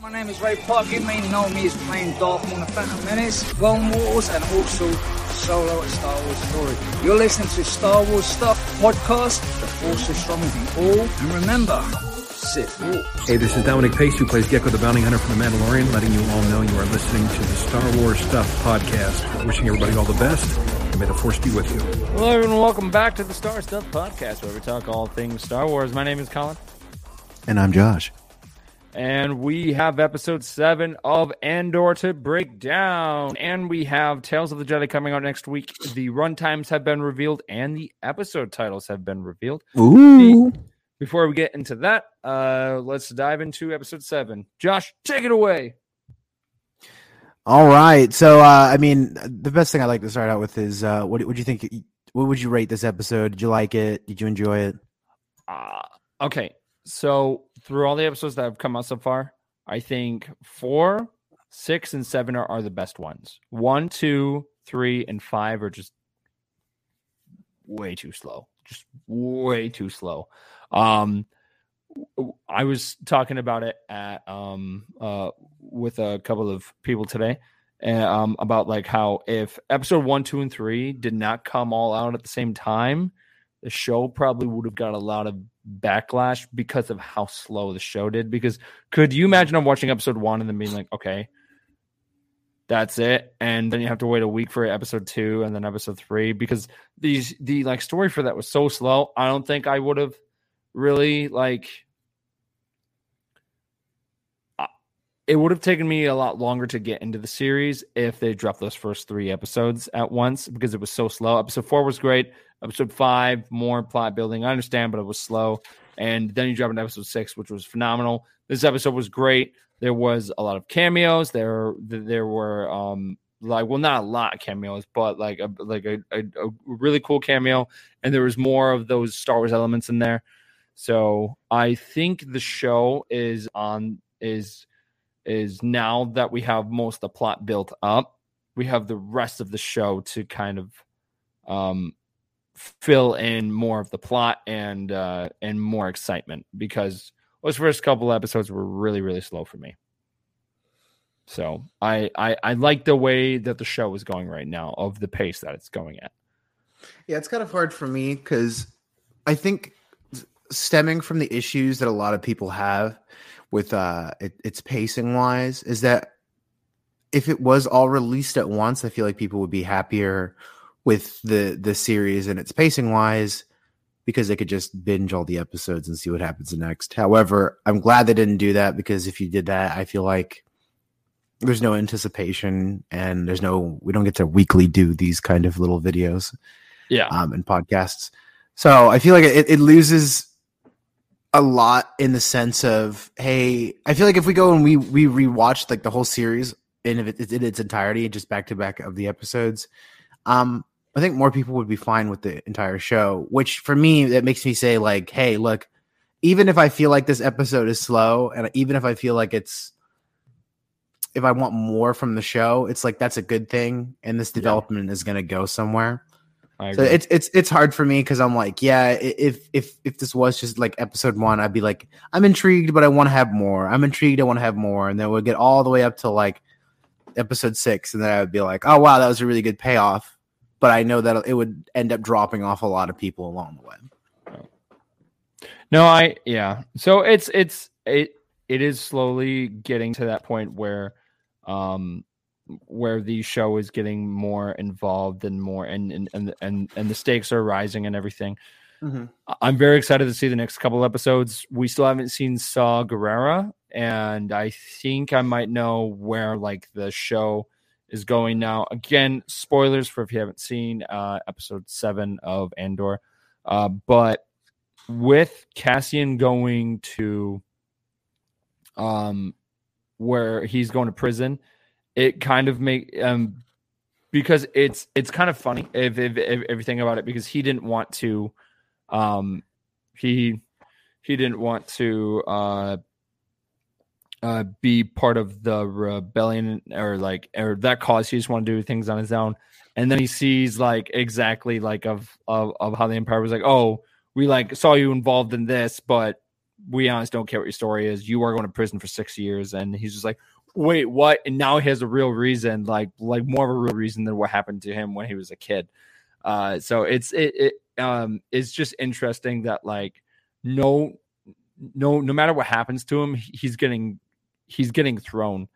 My name is Ray Park. You may know me as playing Darth Maul in the Phantom Menace, Clone Wars, and also Solo a Star Wars Story. You're listening to Star Wars Stuff Podcast. The Force is strong with you all. And remember, Sith Walk. Hey, this is Dominic Pace, who plays Gecko the Bounty Hunter from The Mandalorian, letting you all know you are listening to the Star Wars Stuff podcast. Wishing everybody all the best, and may the Force be with you. Hello, everyone. Welcome back to the Star Stuff Podcast, where we talk all things Star Wars. My name is Colin, And I'm Josh. And we have episode seven of Andor to break down. And we have Tales of the Jedi coming out next week. The runtimes have been revealed, and the episode titles have been revealed. Ooh. Before we get into that, uh, let's dive into episode seven. Josh, take it away. All right. So, uh, I mean, the best thing I'd like to start out with is uh, what would you think? What would you rate this episode? Did you like it? Did you enjoy it? Uh, okay, so through all the episodes that have come out so far, I think four, six, and seven are, are the best ones. One, two, three, and five are just way too slow. Just way too slow. Um, I was talking about it at um uh with a couple of people today. And, um, about like how if episode one, two, and three did not come all out at the same time, the show probably would have got a lot of backlash because of how slow the show did. Because could you imagine I'm watching episode one and then being like, okay, that's it, and then you have to wait a week for episode two and then episode three because these the like story for that was so slow. I don't think I would have really like. I- It would have taken me a lot longer to get into the series if they dropped those first three episodes at once because it was so slow. Episode four was great. Episode five, more plot building. I understand, but it was slow. And then you drop into episode six, which was phenomenal. This episode was great. There was a lot of cameos. There, there were um like well, not a lot of cameos, but like a like a, a, a really cool cameo. And there was more of those Star Wars elements in there. So I think the show is on is is now that we have most of the plot built up, we have the rest of the show to kind of um fill in more of the plot and uh and more excitement because those first couple episodes were really really slow for me. So I, I i like the way that the show is going right now of the pace that it's going at. Yeah, it's kind of hard for me because I think stemming from the issues that a lot of people have with uh it, its pacing wise is that if it was all released at once, I feel like people would be happier with the the series and its pacing wise because they could just binge all the episodes and see what happens next. However, I'm glad they didn't do that because if you did that, I feel like there's no anticipation and there's no we don't get to weekly do these kind of little videos yeah um, and podcasts. So I feel like it, it loses a lot in the sense of, hey, I feel like if we go and we we rewatch like the whole series in, in its entirety, just back to back of the episodes, um, I think more people would be fine with the entire show. Which for me, that makes me say like, hey, look, even if I feel like this episode is slow, and even if I feel like it's if I want more from the show, it's like that's a good thing, and this development is going to go somewhere. So it's it's it's hard for me because I'm like, yeah, if if if this was just like episode one, I'd be like, I'm intrigued, but I want to have more. I'm intrigued, I want to have more, and then we'll get all the way up to like episode six, and then I would be like, oh wow, that was a really good payoff. But I know that it would end up dropping off a lot of people along the way. No, I yeah. So it's it's it it is slowly getting to that point where um where the show is getting more involved and more and and and and, and the stakes are rising and everything. I- I'm very excited to see the next couple episodes. We still haven't seen Saw Gerrera, and I think I might know where like the show is going now. Again, spoilers for if you haven't seen uh episode seven of Andor. Uh, but with Cassian going to um where he's going to prison, it kind of make um because it's it's kind of funny if, if, if everything about it because he didn't want to um he he didn't want to uh uh be part of the rebellion or like or that cause. He just wanted to do things on his own. And then he sees like exactly like of of, of how the empire was like oh we like saw you involved in this but we honestly don't care what your story is. You are going to prison for six years, and he's just like, wait, what? And now he has a real reason, like like more of a real reason than what happened to him when he was a kid. Uh, so it's it, it um it's just interesting that like no no no matter what happens to him, he's getting he's getting thrown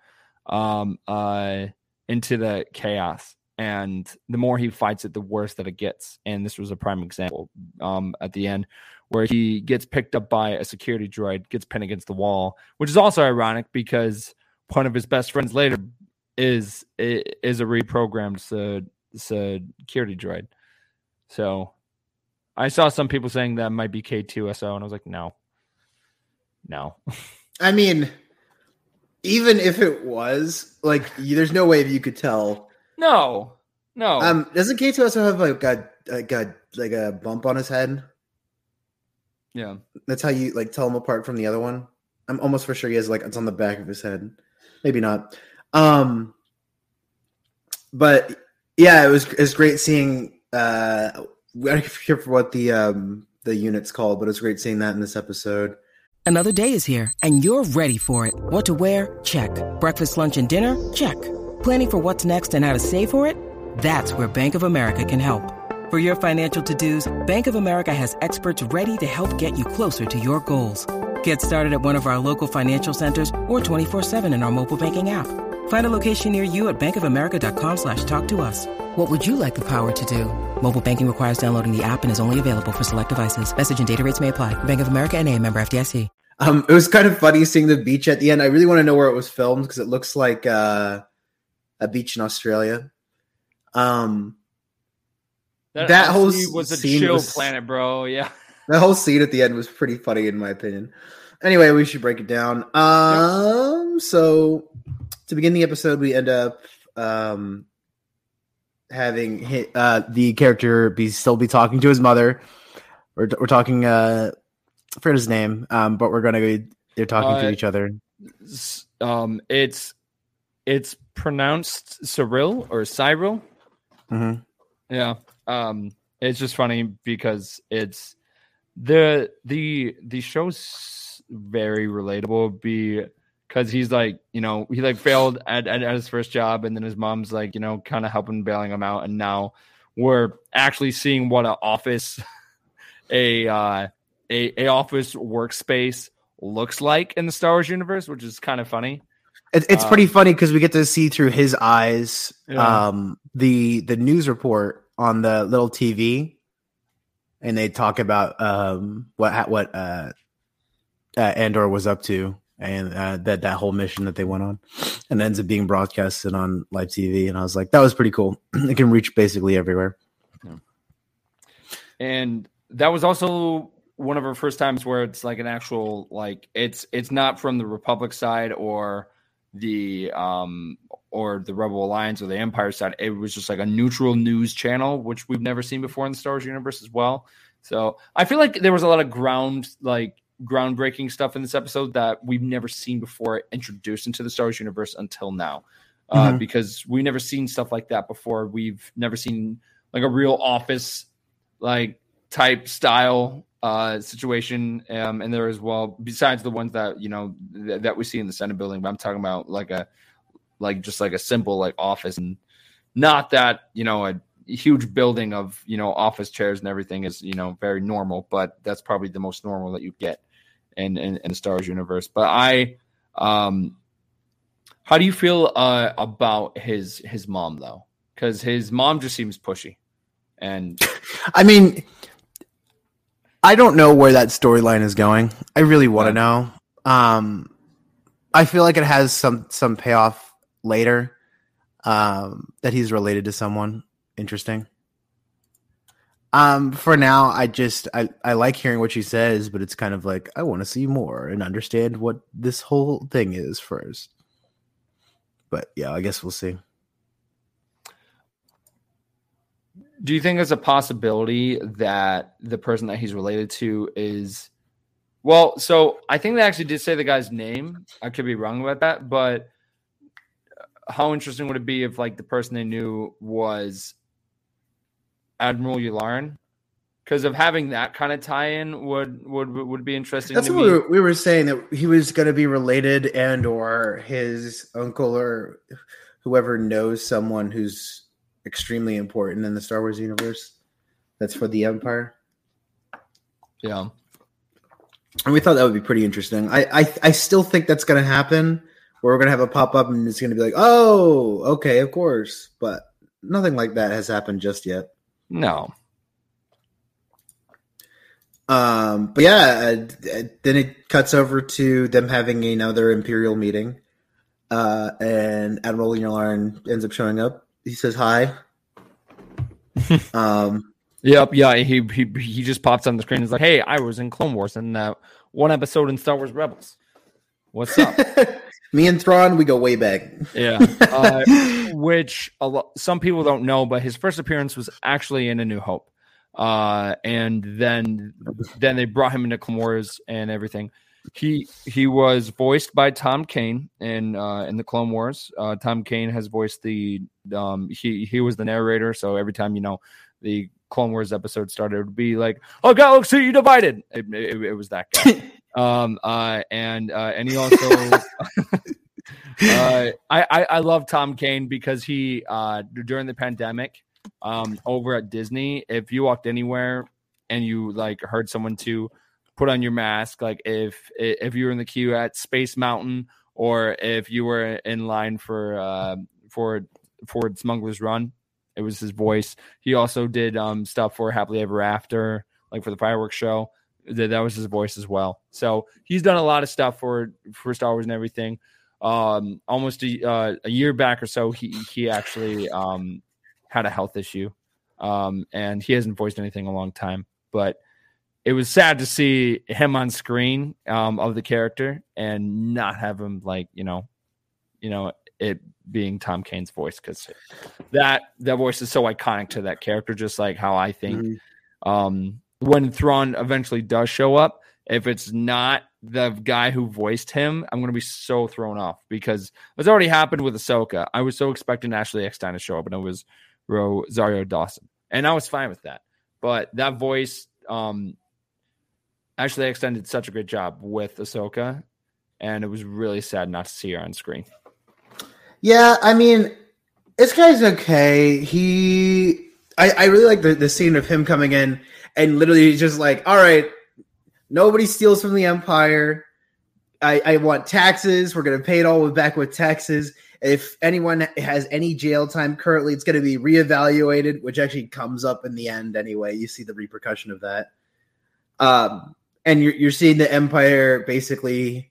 um uh into the chaos and the more he fights it the worse that it gets and this was a prime example um at the end where he gets picked up by a security droid gets pinned against the wall which is also ironic because one of his best friends later is is a reprogrammed security droid so i saw some people saying that might be k2so and i was like no no I mean, even if it was, like, there's no way you could tell. no no Um, doesn't K2SO have like a, like a like a bump on his head? yeah That's how you like tell him apart from the other one. I'm almost for sure he has like it's on the back of his head. Maybe not. Um but yeah, it was it's great seeing uh I don't care for what the um the unit's called, but it's great seeing that in this episode. Another day is here, and you're ready for it. What to wear? Check. Breakfast, lunch, and dinner? Check. Planning for what's next and how to save for it? That's where Bank of America can help. For your financial to dos, Bank of America has experts ready to help get you closer to your goals. Get started at one of our local financial centers or 24-7 in our mobile banking app. Find a location near you at bankofamerica.com slash talk to us. What would you like the power to do? Mobile banking requires downloading the app and is only available for select devices. Message and data rates may apply. Bank of America and a member FDIC. Um, it was kind of funny seeing the beach at the end. I really want to know where it was filmed because it looks like uh, a beach in Australia. Um, that whole was a scene chill was- planet, bro. Yeah. The whole scene at the end was pretty funny in my opinion. Anyway, we should break it down. Um, so to begin the episode, we end up um having hit, uh the character be still be talking to his mother. We're we're talking uh I forget his name, um, but we're gonna be they're talking to Uh, each other. Um, it's it's pronounced Syril or Syril. hmm Yeah. Um, it's just funny because it's the the the show's very relatable because he's like you know he like failed at, at, at his first job and then his mom's like you know kind of helping bailing him out and now we're actually seeing what an office a uh a, a office workspace looks like in the Star Wars universe, which is kind of funny. It, it's pretty Um, funny because we get to see through his eyes Yeah. um, the the news report on the little TV, and they talk about um, what what uh, uh, Andor was up to, and uh, that that whole mission that they went on, and ends up being broadcasted on live TV. And I was like, that was pretty cool. it can reach basically everywhere. and that was also one of our first times where it's like an actual like it's it's not from the republic side or the um or the rebel alliance or the empire side it was just like a neutral news channel which we've never seen before in the star wars universe as well. So i feel like there was a lot of ground like groundbreaking stuff in this episode that we've never seen before introduced into the star wars universe until now. Uh, Mhm. because we've never seen stuff like that before. We've never seen like a real office like type style uh situation um and there as well besides the ones that you know th- that we see in the senate building but i'm talking about like a like just like a simple like office and not that you know a huge building of you know office chairs and everything is you know very normal but that's probably the most normal that you get in in, in the star wars universe but i um how do you feel uh about his his mom though because his mom just seems pushy and I mean, I don't know where that storyline is going. I really want to know. Um, I feel like it has some some payoff later. Um, that he's related to someone interesting. Um, for now, I just I I like hearing what she says, but it's kind of like I want to see more and understand what this whole thing is first. But yeah, I guess we'll see. Do you think there's a possibility that the person that he's related to is well, so I think they actually did say the guy's name. I could be wrong about that, but how interesting would it be if like the person they knew was Admiral Yularen? because of having that kind of tie-in would would would be interesting. That's to what me. we were, we were saying that he was going to be related, and or his uncle or whoever knows someone who's extremely important in the Star Wars universe. That's for the Empire, Yeah. and we thought that would be pretty interesting. I I, I still think that's going to happen. Where we're going to have a pop up, and it's going to be like, oh, okay, of course, but nothing like that has happened just yet. No. Um, but yeah, uh, then it cuts over to them having another Imperial meeting. Uh, and Admiral Yularen ends up showing up. He says hi. um, Yep. Yeah. He he he just pops on the screen. and is like, "Hey, I was in Clone Wars and one episode in Star Wars Rebels. What's up?" me and Thrawn, we go way back. yeah. Uh, which a lo- some people don't know, but his first appearance was actually in A New Hope. Uh, and then then they brought him into Clone Wars and everything. He he was voiced by Tom Kane in uh, in the Clone Wars. Uh, Tom Kane has voiced the um he he was the narrator, so every time you know the Clone Wars episode started, it would be like, "Oh, Galaxy you divided." It, it, it was that guy. um uh and uh and he also uh, I, I I love Tom Kane because he uh during the pandemic um over at Disney if you walked anywhere and you like heard someone to put on your mask like if if you were in the queue at Space Mountain or if you were in line for uh for for Smuggler's Run it was his voice he also did um stuff for Happily Ever After like for the fireworks show that that was his voice as well. So he's done a lot of stuff for for Star Wars and everything. Um, almost a, uh, a year back or so, he he actually um, had a health issue, um, and he hasn't voiced anything in a long time. But it was sad to see him on screen um, of the character and not have him like you know, you know it being Tom Kane's voice because that that voice is so iconic to that character, just like how I think Mhm. um, when Thrawn eventually does show up, if it's not the guy who voiced him, I'm going to be so thrown off because it's already happened with Ahsoka. I was so expecting Ashley Eckstein to show up, and it was Rosario Dawson, and I was fine with that. But that voice, um, Ashley Eckstein did such a great job with Ahsoka, and it was really sad not to see her on screen. Yeah, I mean, this guy's okay. He, I, I really like the, the scene of him coming in and literally just like, all right, nobody steals from the empire. I, I want taxes. We're gonna pay it all back with taxes. If anyone has any jail time currently, it's to be reevaluated, which actually comes up in the end anyway. You see the repercussion of that. Um, and you're, you're seeing the empire basically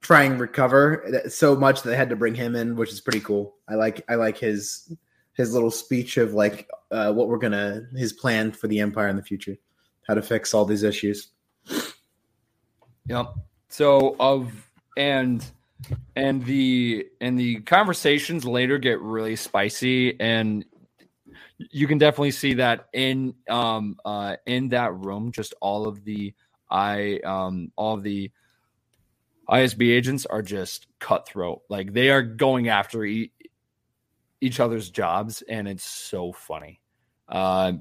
try and recover so much that they had to bring him in, which is pretty cool. I like I like his his little speech of like uh, what we're gonna his plan for the empire in the future, how to fix all these issues. Yep. So of and and the and the conversations later get really spicy and you can definitely see that in um uh in that room just all of the i um all of the isb agents are just cutthroat. Like they are going after e- each other's jobs and it's so funny. Uh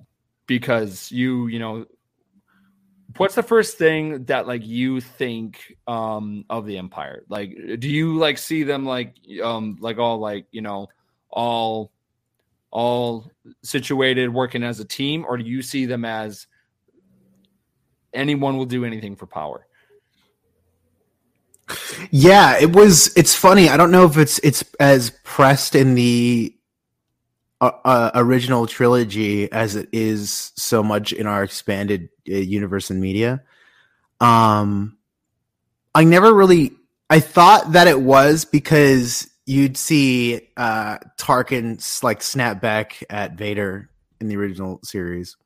because you you know what's the first thing that like you think um of the empire? Like do you like see them like um like all like you know all all situated working as a team or do you see them as anyone will do anything for power Yeah, it was. It's funny. I don't know if it's it's as pressed in the uh, uh, original trilogy as it is so much in our expanded uh, universe and media. Um, I never really. I thought that it was because you'd see uh Tarkin like snap back at Vader in the original series.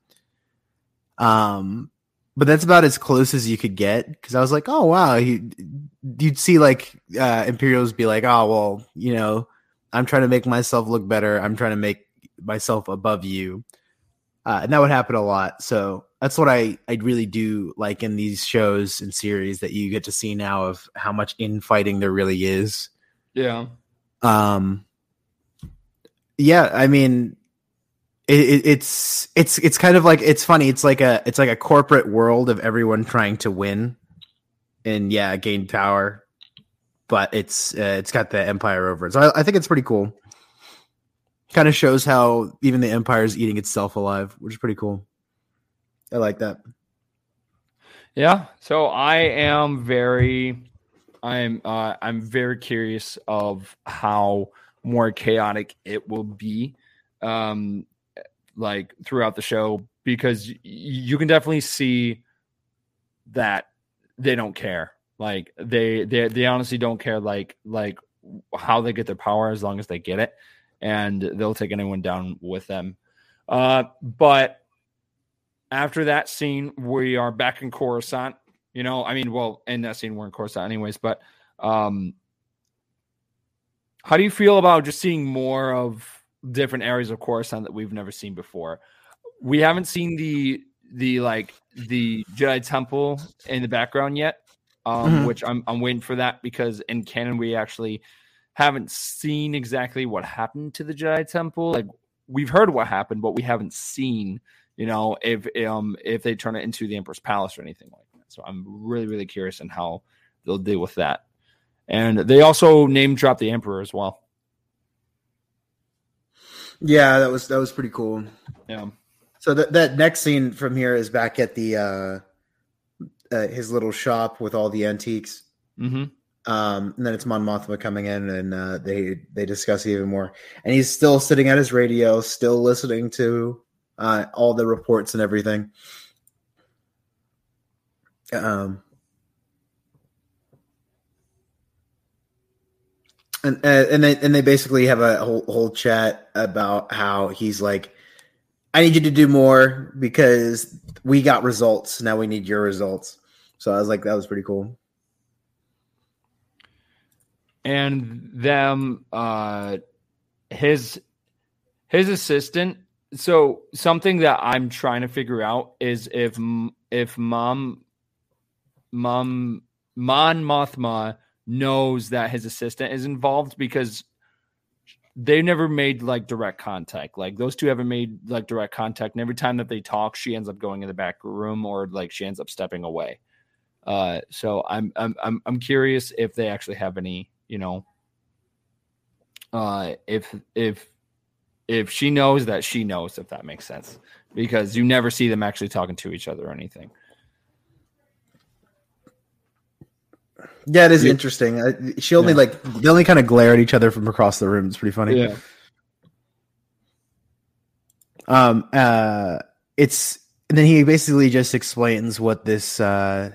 Um, but that's about as close as you could get because I was like, oh wow, he, you'd see like uh, Imperials be like, oh well, you know, I'm trying to make myself look better. I'm trying to make myself above you, uh, and that would happen a lot. So that's what I I really do like in these shows and series that you get to see now of how much infighting there really is. yeah Um, yeah, I mean, it, it, it's it's it's kind of like it's funny. It's like a it's like a corporate world of everyone trying to win, and yeah, gain power. But it's uh, it's got the empire over it, so I, I think it's pretty cool. Kind of shows how even the empire is eating itself alive, which is pretty cool. I like that. Yeah. So I am very, I'm uh, I'm very curious of how more chaotic it will be, um, like throughout the show because you can definitely see that they don't care. Like they they they honestly don't care. Like like how they get their power as long as they get it, and they'll take anyone down with them. Uh, but after that scene, we are back in Coruscant. You know, I mean, well, in that scene, we're in Coruscant anyways, but um, how do you feel about just seeing more of different areas of Coruscant that we've never seen before? We haven't seen the the like the Jedi Temple in the background yet, um, Mhm. which I'm I'm waiting for that because in canon we actually haven't seen exactly what happened to the Jedi Temple. Like we've heard what happened, but we haven't seen, you know, if um if they turn it into the Emperor's Palace or anything like that. So I'm really really curious on how they'll deal with that. And they also name drop the Emperor as well. Yeah, that was that was pretty cool. Yeah. So that that next scene from here is back at the uh, uh his little shop with all the antiques. Mm-hmm. Um, and then it's Mon Mothma coming in, and uh, they they discuss even more. And he's still sitting at his radio, still listening to uh, all the reports and everything. Um, and and and they and they basically have a whole whole chat about how he's like, I need you to do more because we got results. Now we need your results. So I was like, that was pretty cool. and them uh his his assistant so something that i'm trying to figure out is if if mom mom mon mothma knows that his assistant is involved because they never made like direct contact. Like those two haven't made like direct contact and every time that they talk she ends up going in the back room or like she ends up stepping away. Uh so i'm i'm i'm, I'm curious if they actually have any you know uh if if if she knows that she knows if that makes sense because you never see them actually talking to each other or anything Yeah, it is Yeah. interesting. Uh, She only Yeah. like they only kind of glare at each other from across the room. It's pretty funny. Yeah. Um. Uh. It's and then he basically just explains what this uh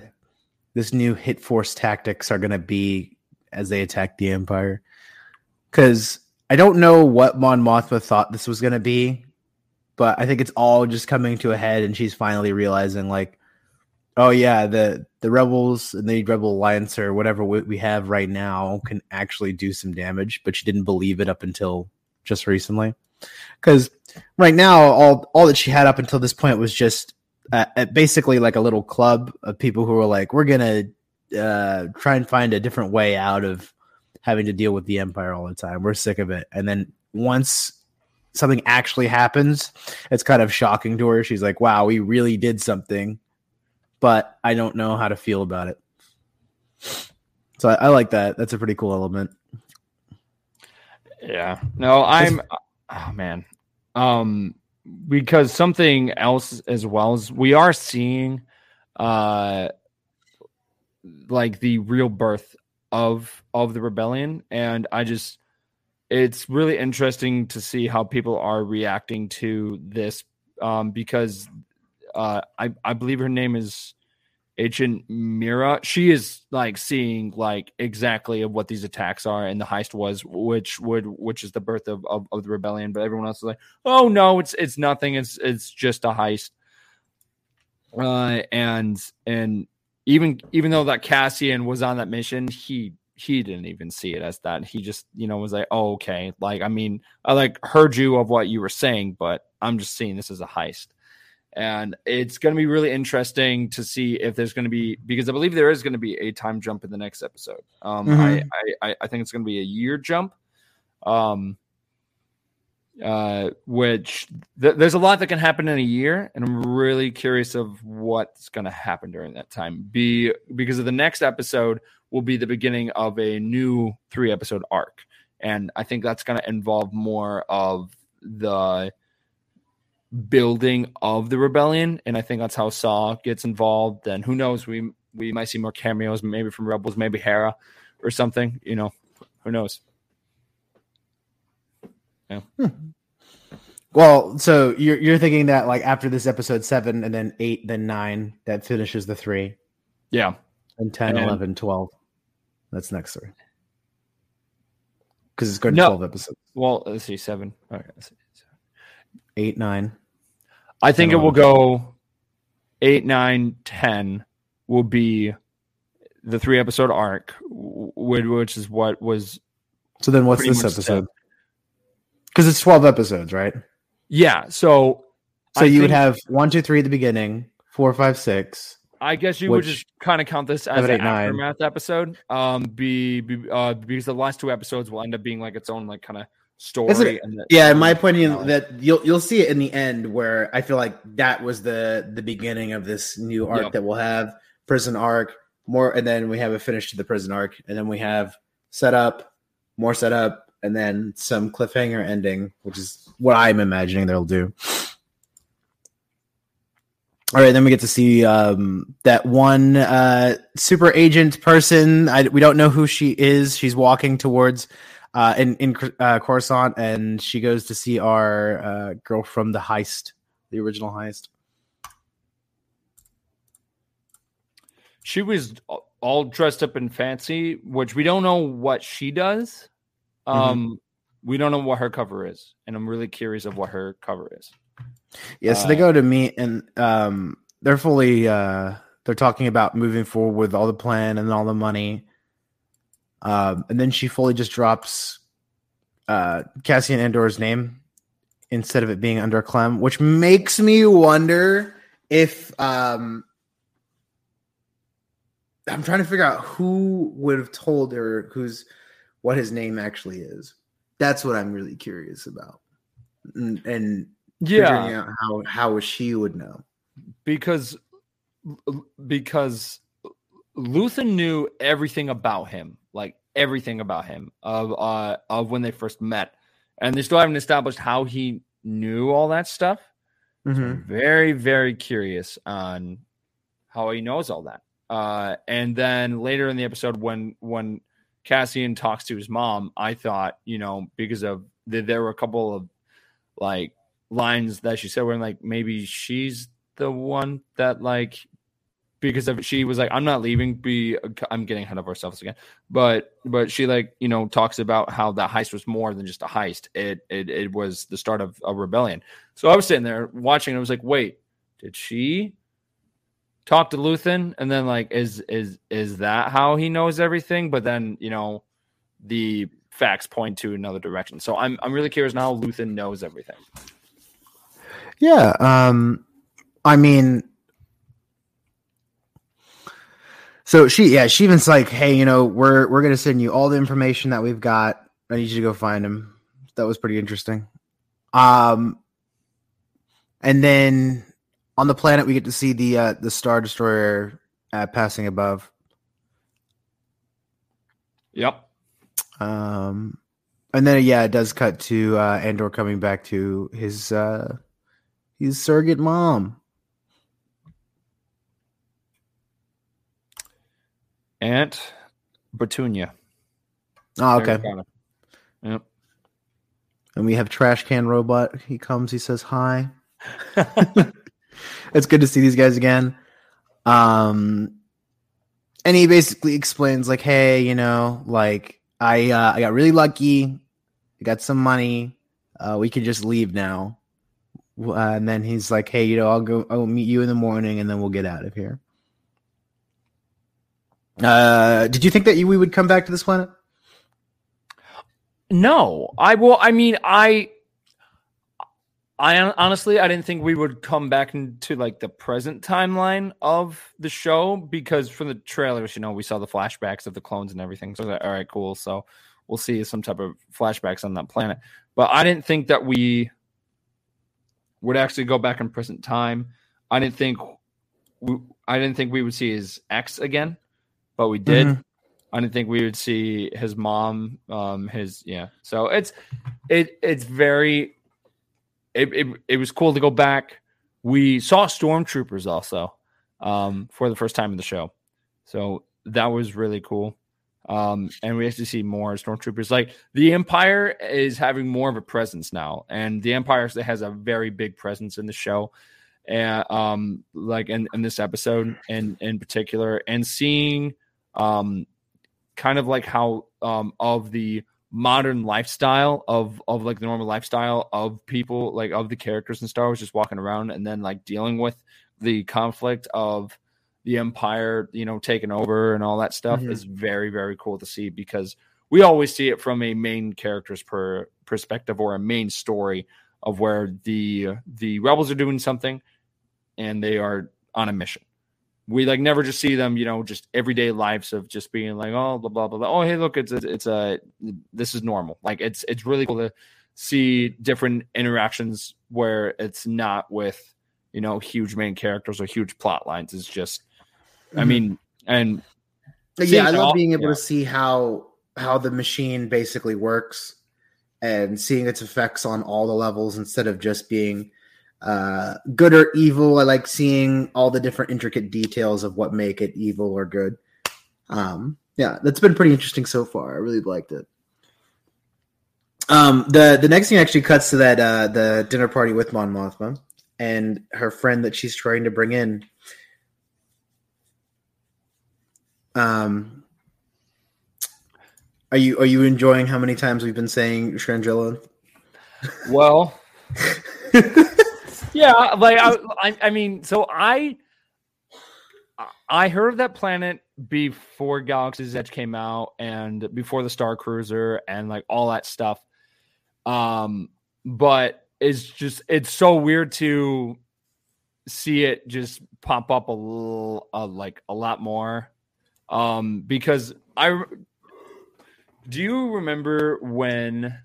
this new hit force tactics are going to be as they attack the empire. Because I don't know what Mon Mothma thought this was going to be, but I think it's all just coming to a head, and she's finally realizing like oh yeah the the rebels and the rebel alliance or whatever we, we have right now can actually do some damage but she didn't believe it up until just recently. Because right now all all that she had up until this point was just uh, uh, basically like a little club of people who were like we're gonna uh, try and find a different way out of having to deal with the empire all the time. We're sick of it. And then once something actually happens it's kind of shocking to her. She's like wow we really did something but I don't know how to feel about it. So I, I like that. That's a pretty cool element. yeah no i'm oh man um because something else as well as we are seeing uh like the real birth of of the rebellion and i just it's really interesting to see how people are reacting to this um because uh i i believe her name is agent Meero. She is like seeing like exactly of what these attacks are and the heist was which would which is the birth of, of, of the rebellion. But everyone else is like oh no it's it's nothing. It's it's just a heist. Uh and and even even though that cassian was on that mission he he didn't even see it as that. He just you know was like oh okay. Like i mean i like heard you of what you were saying but i'm just seeing this as a heist and it's going to be really interesting to see if there's going to be because i believe there is going to be a time jump in the next episode um Mhm. I, I i think it's going to be a year jump um uh, which th- there's a lot that can happen in a year, and I'm really curious of what's going to happen during that time. Be because of the next episode will be the beginning of a new three episode arc, and I think that's going to involve more of the building of the rebellion, and I think that's how Saw gets involved. And who knows, we we might see more cameos, maybe from Rebels, maybe Hera or something. You know, who knows. Yeah. Hmm. Well, so you're you're thinking that like after this episode seven and then eight, then nine, that finishes the three. Yeah. And 10, And then- 11, 12. That's next three. Because it's going to No. 12 episodes. Well, let's see, seven. All right, let's see. Eight, nine. I think it 10, will go eight, nine, ten will be the three episode arc, which is what was So then what's this episode? Because it's 12 episodes, right? yeah. So So I you would have one, two, three at the beginning, four, five, six. I guess you would just kind of count this as Seven, an eight, nine. aftermath episode. Um, be, be uh, because the last two episodes will end up being like its own like kind of story. Isn't it- and the- Yeah, in my opinion, No. that you'll you'll see it in the end where I feel like that was the the beginning of this new arc Yep. that we'll have prison arc more, and then we have a finish to the prison arc, and then we have setup, more setup, and then some cliffhanger ending, which is what I'm imagining they'll do. All right, then we get to see um, that one uh, super agent person. I, we don't know who she is. She's walking towards uh, in in uh, Coruscant, and she goes to see our uh, girl from the heist, the original heist. she was all dressed up in fancy, which we don't know what she does. Mm-hmm. Um, we don't know what her cover is, and I'm really curious of what her cover is. Yeah, so they Uh, go to meet, and um, they're fully uh, they're talking about moving forward with all the plan and all the money. Um, and then she fully just drops uh, Cassian Andor's name instead of it being under Clem, which makes me wonder if um, I'm trying to figure out who would have told her who's what his name actually is. That's what I'm really curious about, and, and figuring out how how she would know. because because Luthen knew everything about him, like everything about him of uh of when they first met, and they still haven't established how he knew all that stuff. So I'm very very curious on how he knows all that. Uh, and then later in the episode, when when Cassian talks to his mom, I thought you know because of there, there were a couple of like lines that she said where like maybe she's the one that like because of she was like i'm not leaving be i'm getting ahead of ourselves again. But but she like you know talks about how that heist was more than just a heist. It it, it was the start of a rebellion. So i was sitting there watching and i was like wait did she talk to luthen? And then like is is is that how he knows everything? But then you know the facts point to another direction. So i'm i'm really curious now how luthen knows everything. Yeah. Um I mean so she yeah, she even's like, hey, you know, we're we're gonna send you all the information that we've got. I need you to go find him. That was pretty interesting. Um and then on the planet we get to see the uh the Star Destroyer uh, passing above. yep Um and then yeah, it does cut to uh Andor coming back to his uh his surrogate mom. Aunt Petunia. Oh, okay. Yep. And we have Trash Can Robot. He comes, he says hi. it's good to see these guys again. Um and he basically explains like, hey, you know, like I uh I got really lucky. I got some money. Uh we can just leave now. Uh, and then he's like, hey, you know, I'll go I'll meet you in the morning and then we'll get out of here. Uh did you think that we would come back to this planet? No, I will. I mean, I, I honestly, I didn't think we would come back into like the present timeline of the show because from the trailers, you know, we saw the flashbacks of the clones and everything. So like, all right, cool. So we'll see some type of flashbacks on that planet. But I didn't think that we would actually go back in present time. I didn't think we, I didn't think we would see his ex again, but we did. Mhm. I didn't think we would see his mom. Um, his yeah. So it's it it's very. It, it it was cool to go back. We saw stormtroopers also, um, for the first time in the show, so that was really cool. Um, and we actually see more stormtroopers. Like the Empire is having more of a presence now, and the Empire has a very big presence in the show and um like in, in this episode in in particular and seeing um kind of like how um of the modern lifestyle of of like the normal lifestyle of people like of the characters in Star Wars just walking around and then like dealing with the conflict of the empire you know taking over and all that stuff Mhm. is very very cool to see because we always see it from a main character's per perspective or a main story of where the the rebels are doing something and they are on a mission. We like never just see them, you know, just everyday lives of just being like, oh, blah blah blah. blah. Oh, hey, look, it's it's, it's a this is normal. Like it's it's really cool to see different interactions where it's not with you know huge main characters or huge plot lines. It's just, I Mhm. mean, and yeah, I love all- being able yeah. to see how how the machine basically works and seeing its effects on all the levels instead of just being uh, good or evil. I like seeing all the different intricate details of what make it evil or good. Um, yeah, that's been pretty interesting so far. I really liked it. Um, the the next thing actually cuts to that uh, the dinner party with Mon Mothma and her friend that she's trying to bring in. Um, are you are you enjoying how many times we've been saying Shrangella? well, yeah, like I, I, mean, so I, I heard of that planet before Galaxy's Edge came out and before the Star Cruiser and like all that stuff. Um, but it's just it's so weird to see it just pop up a little, uh, like a lot more. Um, because I do you remember when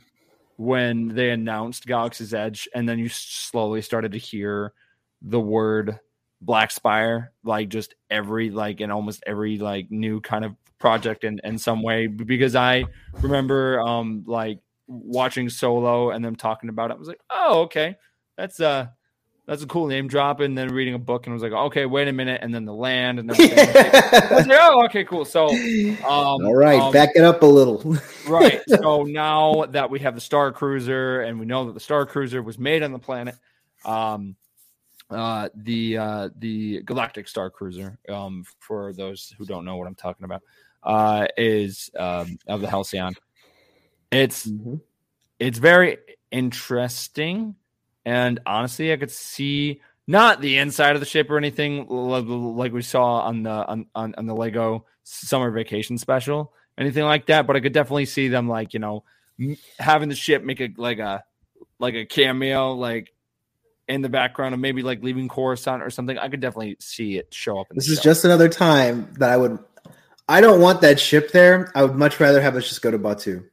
when they announced Galaxy's Edge, and then you slowly started to hear the word Black Spire, like just every like in almost every like new kind of project in in some way. Because I remember um like watching Solo and them talking about it. I was like, oh okay, that's uh that's a cool name drop. And then reading a book and I was like, okay, wait a minute, and then the land and everything. Like, oh okay, cool. So um, All right, um, back it up a little. right. So now that we have the Star Cruiser and we know that the Star Cruiser was made on the planet, um, uh, the uh, the Galactic Star Cruiser, um, for those who don't know what I'm talking about, uh, is um, of the Halcyon. It's Mhm. it's very interesting, and honestly, I could see not the inside of the ship or anything like we saw on the on, on, on the Lego summer vacation special, anything like that. But I could definitely see them like you know having the ship make a like a like a cameo like in the background of maybe like leaving Coruscant or something. I could definitely see it show up. In This is show. just another time that I would. I don't want that ship there. I would much rather have us just go to Batuu.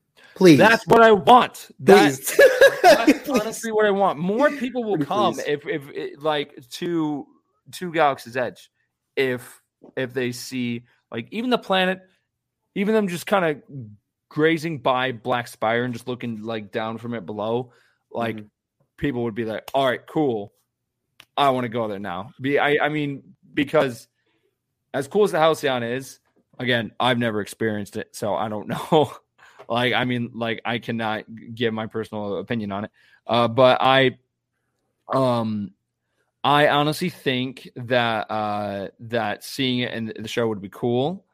Please. that's what I want. That, Please. That's honestly what I want. More people will come please. if if it, like to to Galaxy's Edge if if they see like even the planet, even them just kind of grazing by Black Spire and just looking like down from it below, like Mhm. people would be like, "All right, cool, I want to go there now." Be I I mean because as cool as the Halcyon is, again, I've never experienced it, so I don't know. Like, I mean, like I cannot give my personal opinion on it. Uh, but I, um, I honestly think that uh that seeing it in the show would be cool.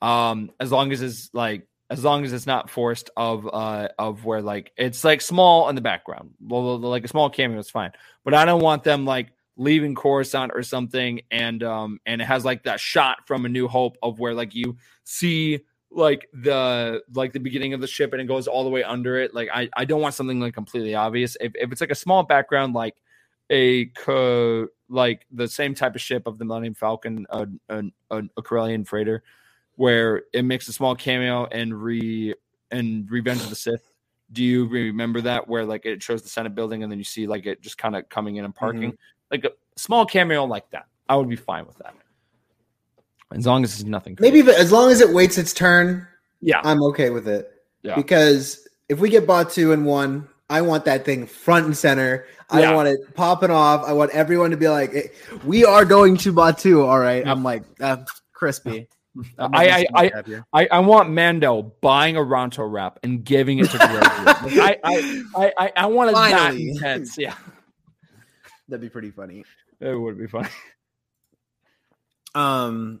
Um, as long as it's like as long as it's not forced of uh of where like it's like small in the background. Like a small cameo is fine, but I don't want them like leaving Coruscant or something, and um and it has like that shot from A New Hope of where like you see like the like the beginning of the ship and it goes all the way under it. Like I I don't want something like completely obvious. If if it's like a small background like a co like the same type of ship of the Millennium Falcon, a a, a, a Corellian freighter, where it makes a small cameo and re in Revenge of the Sith. Do you remember that where like it shows the Senate building and then you see like it just kind of coming in and mm-hmm. parking, like a small cameo like that? I would be fine with that, as long as it's nothing. Maybe if as long as it waits its turn, yeah, I'm okay with it. yeah, Because if we get bought two and one, I want that thing front and center. I Yeah. want it popping off. I want everyone to be like, "Eh, "We are going to Batuu." All right. I'm like, uh, crispy. I'm I, I, I. I, I want Mando buying a Ronto wrap and giving it to Grogu. Like, I, I, I, I, I wanted that intense. Yeah, that'd be pretty funny. it would be fun. Um,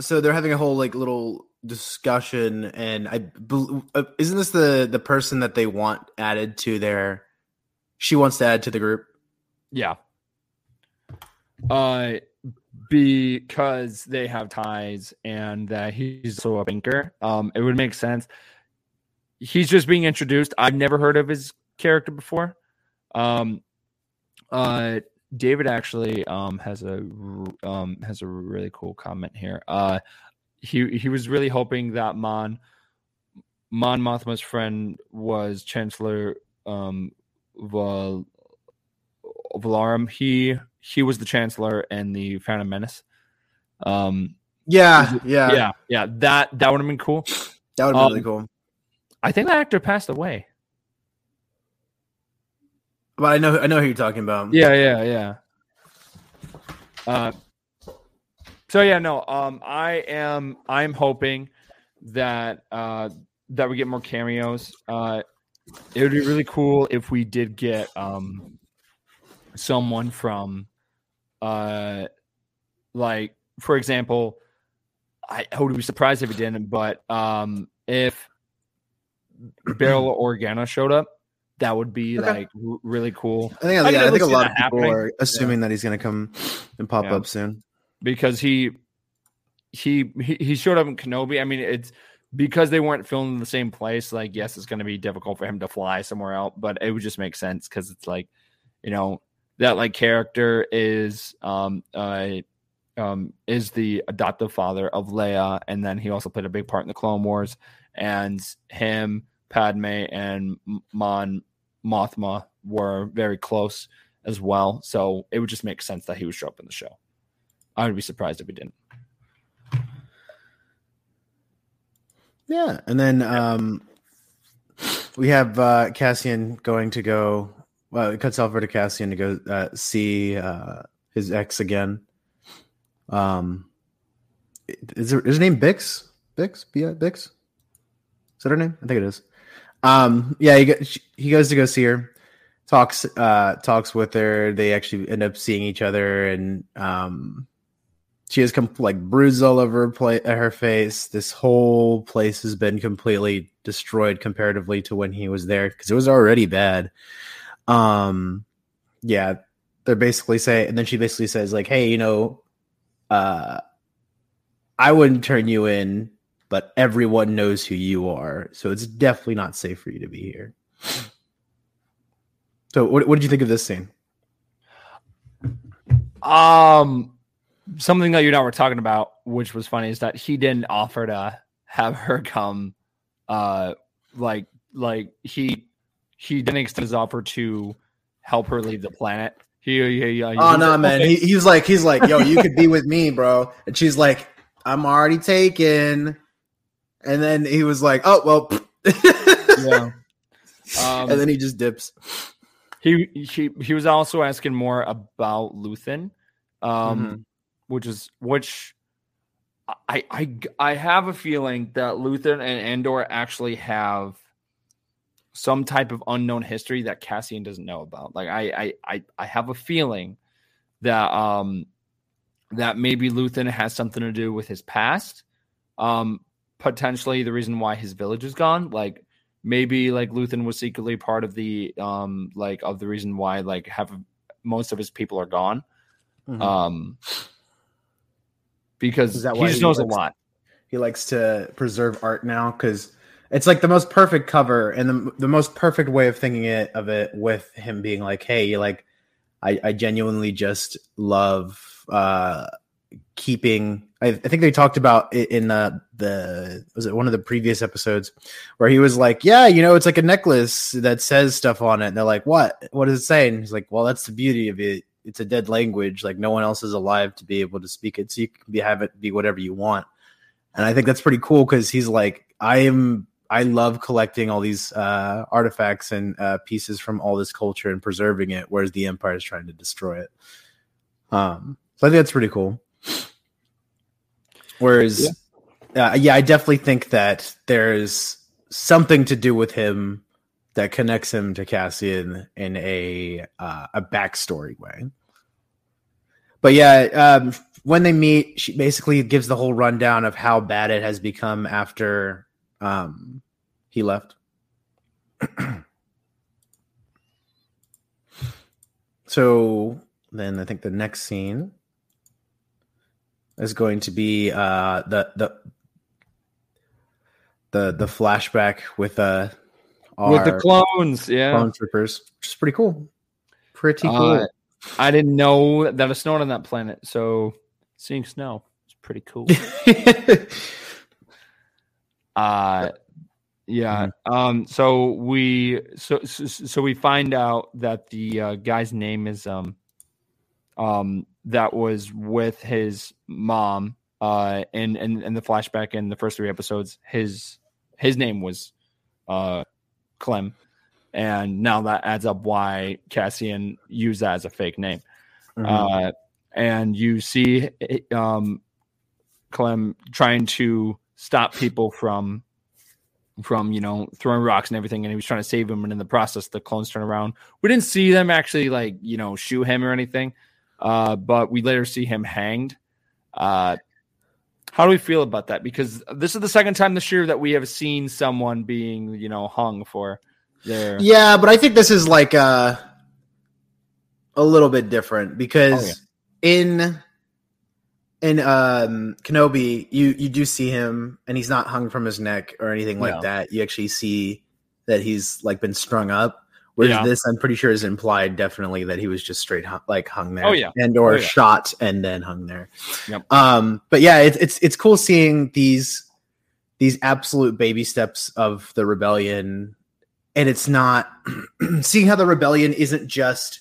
So they're having a whole like little discussion, and I uh, isn't this the the person that they want added to their? She wants to add to the group. Yeah. Uh, because they have ties and that he's also a banker. Um, it would make sense. He's just being introduced. I've never heard of his character before. Um, uh, David actually um has a um has a really cool comment here. Uh, he he was really hoping that Mon Mon Mothma's friend was Chancellor um Val Valorum. He he was the Chancellor in the Phantom Menace. Um, Yeah, yeah, yeah, yeah, that that would have been cool. That would be Um, really cool. I think that actor passed away. But I know, I know who you're talking about. Yeah, yeah, yeah. Uh, so yeah, no. Um, I am. I'm hoping that uh that we get more cameos. Uh, it would be really cool if we did get um someone from uh like for example I, I would be surprised if it didn't, but um if Bail Organa showed up, that would be Okay. like r- really cool I think, I yeah, I think a lot of people happening. are assuming that he's going to come and pop Yeah. up soon. because he he he he showed up in Kenobi. I mean, it's because they weren't filmed in the same place. Like, yes, it's going to be difficult for him to fly somewhere else, but it would just make sense because it's like, you know, that like character is um uh um is the adoptive father of Leia, and then he also played a big part in the Clone Wars, and him, Padme, and Mon Mothma were very close as well. So it would just make sense that he would show up in the show. I would be surprised if he didn't. Yeah, and then um, we have uh, Cassian going to go. Well, it cuts off over to Cassian to go uh, see uh, his ex again. Um, is, her, is her name Bix? Bix? Bix? Is that her name? I think it is. Um, yeah, he, he goes to go see her. Talks uh, talks with her. They actually end up seeing each other, and um, she has like bruises all over her, pla- her face. This whole place has been completely destroyed comparatively to when he was there because it was already bad. Um, yeah, they're basically say, and then she basically says like, "Hey, you know, uh, I wouldn't turn you in, but everyone knows who you are, so it's definitely not safe for you to be here." So, what, what did you think of this scene? Um, something that you and I were talking about, which was funny, is that he didn't offer to have her come. Uh, like, like he he didn't extend his offer to help her leave the planet. He, he, he Oh he no, was like, man. "Okay." He, he's like, he's like, yo, you could be with me, bro. And she's like, I'm already taken. And then he was like, oh well. yeah. Um, and then he just dips. he he he was also asking more about Luthen, um, Mm-hmm. which is which I I I have a feeling that Luthen and Andor actually have some type of unknown history that Cassian doesn't know about. Like I I I, I have a feeling that um that maybe Luthen has something to do with his past. Um potentially the reason why his village is gone. Like maybe like Luthen was secretly part of the um like of the reason why like have most of his people are gone. Mhm. Um because Is that he why just he knows a lot. he likes to preserve art now because it's like the most perfect cover and the, the most perfect way of thinking it of it with him being like hey like i, I genuinely just love uh keeping I, I think they talked about it in the the was it one of the previous episodes where he was like yeah you know it's like a necklace that says stuff on it. And they're like what? What does it say and he's like well that's the beauty of it. It's a dead language. Like no one else is alive to be able to speak it. So you can be, have it be whatever you want. And I think that's pretty cool because he's like, I am, I love collecting all these uh, artifacts and uh, pieces from all this culture and preserving it, whereas the Empire is trying to destroy it. Um, so I think that's pretty cool. Whereas, yeah. Uh, yeah, I definitely think that there's something to do with him that connects him to Cassian in a uh, a backstory way. But yeah, um, when they meet, she basically gives the whole rundown of how bad it has become after um, he left. so then I think the next scene is going to be uh, the the the the flashback with uh With the clones, yeah. clone troopers, which is pretty cool. Pretty cool. Uh, I didn't know that it snowed on that planet, so seeing snow is pretty cool. Uh yeah. Um so we so, so so we find out that the uh, guy's name is um um that was with his mom uh and and in the flashback in the first three episodes his his name was uh Clem. And now that adds up why Cassian used that as a fake name. Mhm. uh, and you see um, Clem trying to stop people from from you know throwing rocks and everything, and he was trying to save him, and in the process, the clones turn around. We didn't see them actually like you know shoot him or anything, uh, but we later see him hanged. Uh, how do we feel about that? Because this is the second time this year that we have seen someone being you know hung for their Yeah, but I think this is like uh, a little bit different because Oh, yeah. in in um Kenobi, you you do see him and he's not hung from his neck or anything like No. that. You actually see that he's like been strung up. Whereas Yeah. this, I'm pretty sure, is implied definitely that he was just straight hu- like hung there. Oh, yeah. and or Oh, yeah. shot and then hung there. Yep. Um, but yeah, it's it's it's cool seeing these these absolute baby steps of the rebellion and it's not seeing how the rebellion isn't just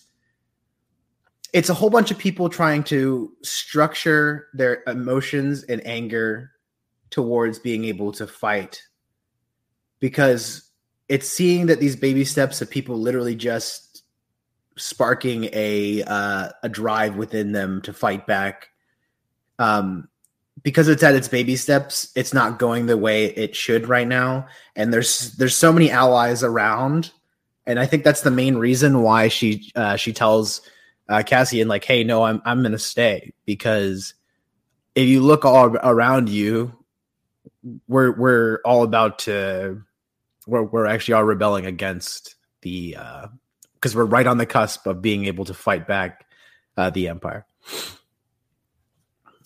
it's a whole bunch of people trying to structure their emotions and anger towards being able to fight because it's seeing that these baby steps of people literally just sparking a uh, a drive within them to fight back um because it's at its baby steps it's not going the way it should right now. And there's there's so many allies around. And i think that's the main reason why she uh, she tells uh, cassian like hey no i'm i'm gonna stay. Because if you look all around you we're we're all about to we're, we're actually all rebelling against the uh because we're right on the cusp of being able to fight back uh the empire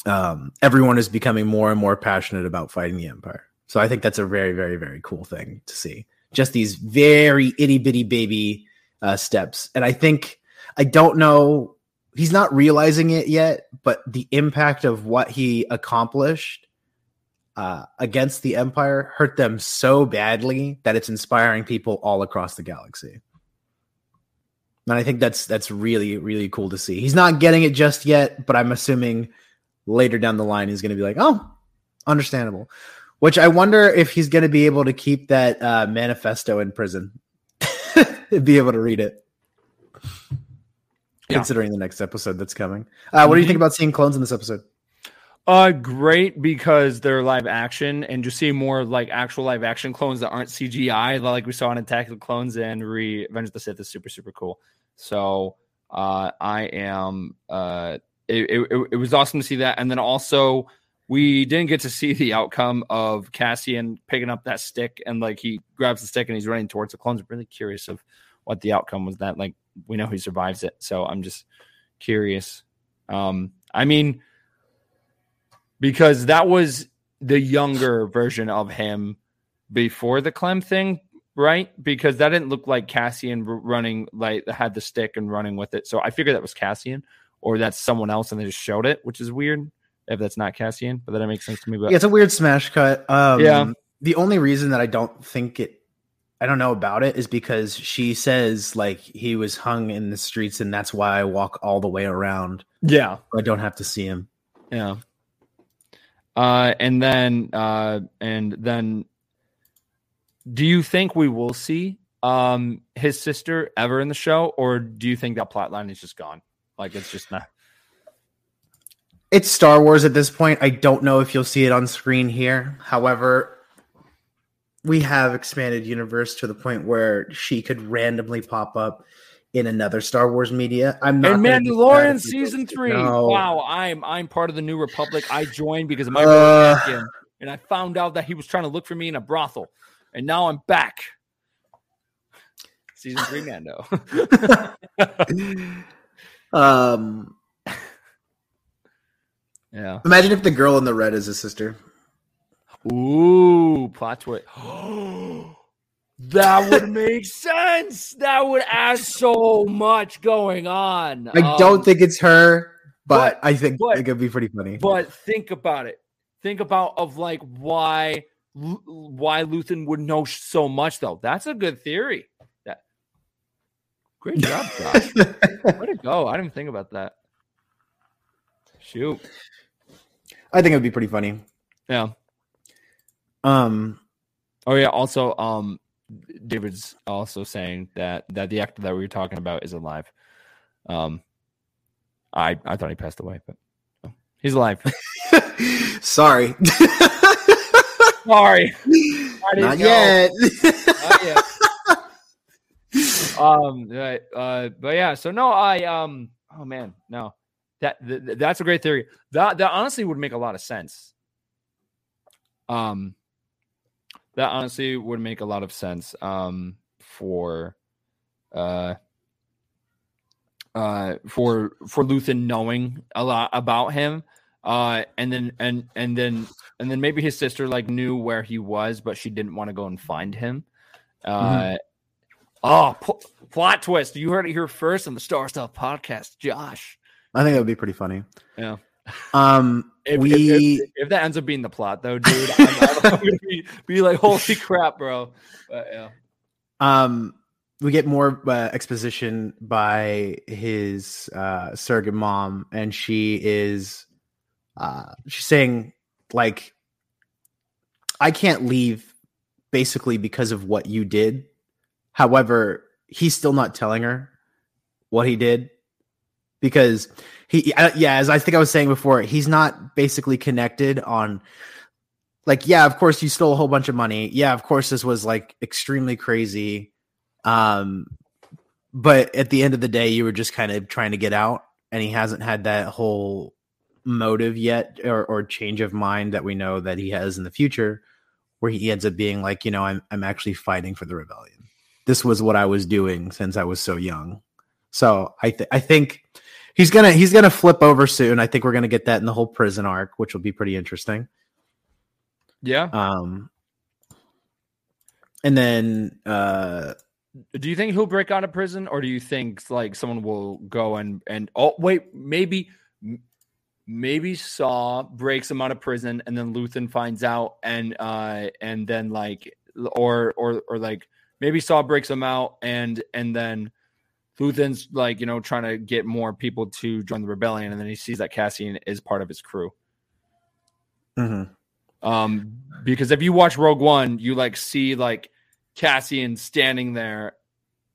um, everyone is becoming more and more passionate about fighting the empire. So I think that's a very, very, very cool thing to see. Just these very itty bitty baby uh, steps, and I think I don't know. He's not realizing it yet, but the impact of what he accomplished uh, against the empire hurt them so badly that it's inspiring people all across the galaxy. And I think that's that's really really cool to see. He's not getting it just yet, but I'm assuming later down the line he's going to be like, "Oh, understandable." Which I wonder if he's going to be able to keep that uh, manifesto in prison, be able to read it. Yeah. Considering the next episode that's coming, uh, what do you think about seeing clones in this episode? Uh, great because they're live action and just seeing more like actual live action clones that aren't CGI, like we saw in Attack of the Clones and Revenge of the Sith is super super cool. So, uh, I am uh, it, it, it was awesome to see that, and then also, we didn't get to see the outcome of Cassian picking up that stick and like he grabs the stick and he's running towards the clones. I'm really curious of what the outcome was. That like we know he survives it, so I'm just curious. Um, I mean, because that was the younger version of him before the Clem thing, right? Because that didn't look like Cassian running like had the stick and running with it. So I figured that was Cassian or that's someone else and they just showed it, which is weird if that's not Cassian, but that makes sense to me. But Yeah, it's a weird smash cut. Um, Yeah. The only reason that I don't think it, I don't know about it, is because she says like he was hung in the streets, and that's why I walk all the way around. yeah, I don't have to see him. yeah. Uh, and then, uh, and then, do you think we will see um his sister ever in the show, or do you think that plot line is just gone? Like it's just not. It's Star Wars at this point. I don't know if you'll see it on screen here. However, we have expanded universe to the point where she could randomly pop up in another Star Wars media. I'm not And gonna be sad Mandalorian if we don't season three. No. Wow, I'm I'm part of the New Republic. I joined because of my Uh. and I found out that he was trying to look for me in a brothel, and now I'm back. Season three, Mando. Um, yeah. imagine if the girl in the red is his sister. Ooh, plot twist. that would make sense. That would add so much going on. I don't Um, think it's her, but, but- I think but- it could be pretty funny. But think about it. Think about of like why why Luthen would know so much though. That's a good theory. That great job, Josh. Way to go. I didn't think about that. Shoot. I think it would be pretty funny. Yeah. Um, Oh yeah. Also, um, David's also saying that that the actor that we were talking about is alive. Um, I I thought he passed away, but no, he's alive. sorry, Sorry, didn't yet. Not yet. um, right, uh, but yeah. So no, I um. Oh man, no. That th- th- that's a great theory. That that honestly would make a lot of sense. Um, that honestly would make a lot of sense. Um, for, uh, uh, for for Luthen knowing a lot about him, uh, and then and and then and then maybe his sister like knew where he was, but she didn't want to go and find him. Uh, oh, pl- plot twist! You heard it here first on the Star Stuff podcast, Josh. I think that would be pretty funny. Yeah. Um, If, we if, if, if that ends up being the plot, though, dude, I'm, I'm gonna be, be like, holy crap, bro. But, yeah. um we get more uh, exposition by his uh surrogate mom and she is uh she's saying like i can't leave basically because of what you did however he's still not telling her what he did because he yeah as i think i was saying before he's not basically connected on like yeah of course you stole a whole bunch of money. Yeah of course this was like extremely crazy. Um but at the end of the day you were just kind of trying to get out and he hasn't had that whole motive yet or, or change of mind that we know that he has in the future where he ends up being like you know i'm, I'm actually fighting for the rebellion. This was what i was doing since i was so young. So i th- i think he's gonna he's gonna flip over soon i think we're gonna get that in the whole prison arc which will be pretty interesting Yeah. um and then uh Do you think he'll break out of prison, or do you think like someone will go and and oh wait, maybe maybe Saw breaks him out of prison, and then Luthen finds out, and uh and then like or or or like maybe Saw breaks him out, and and then Luthen's like you know trying to get more people to join the rebellion, and then he sees that Cassian is part of his crew. mhm. Um, because if you watch Rogue One, you like see like Cassian standing there,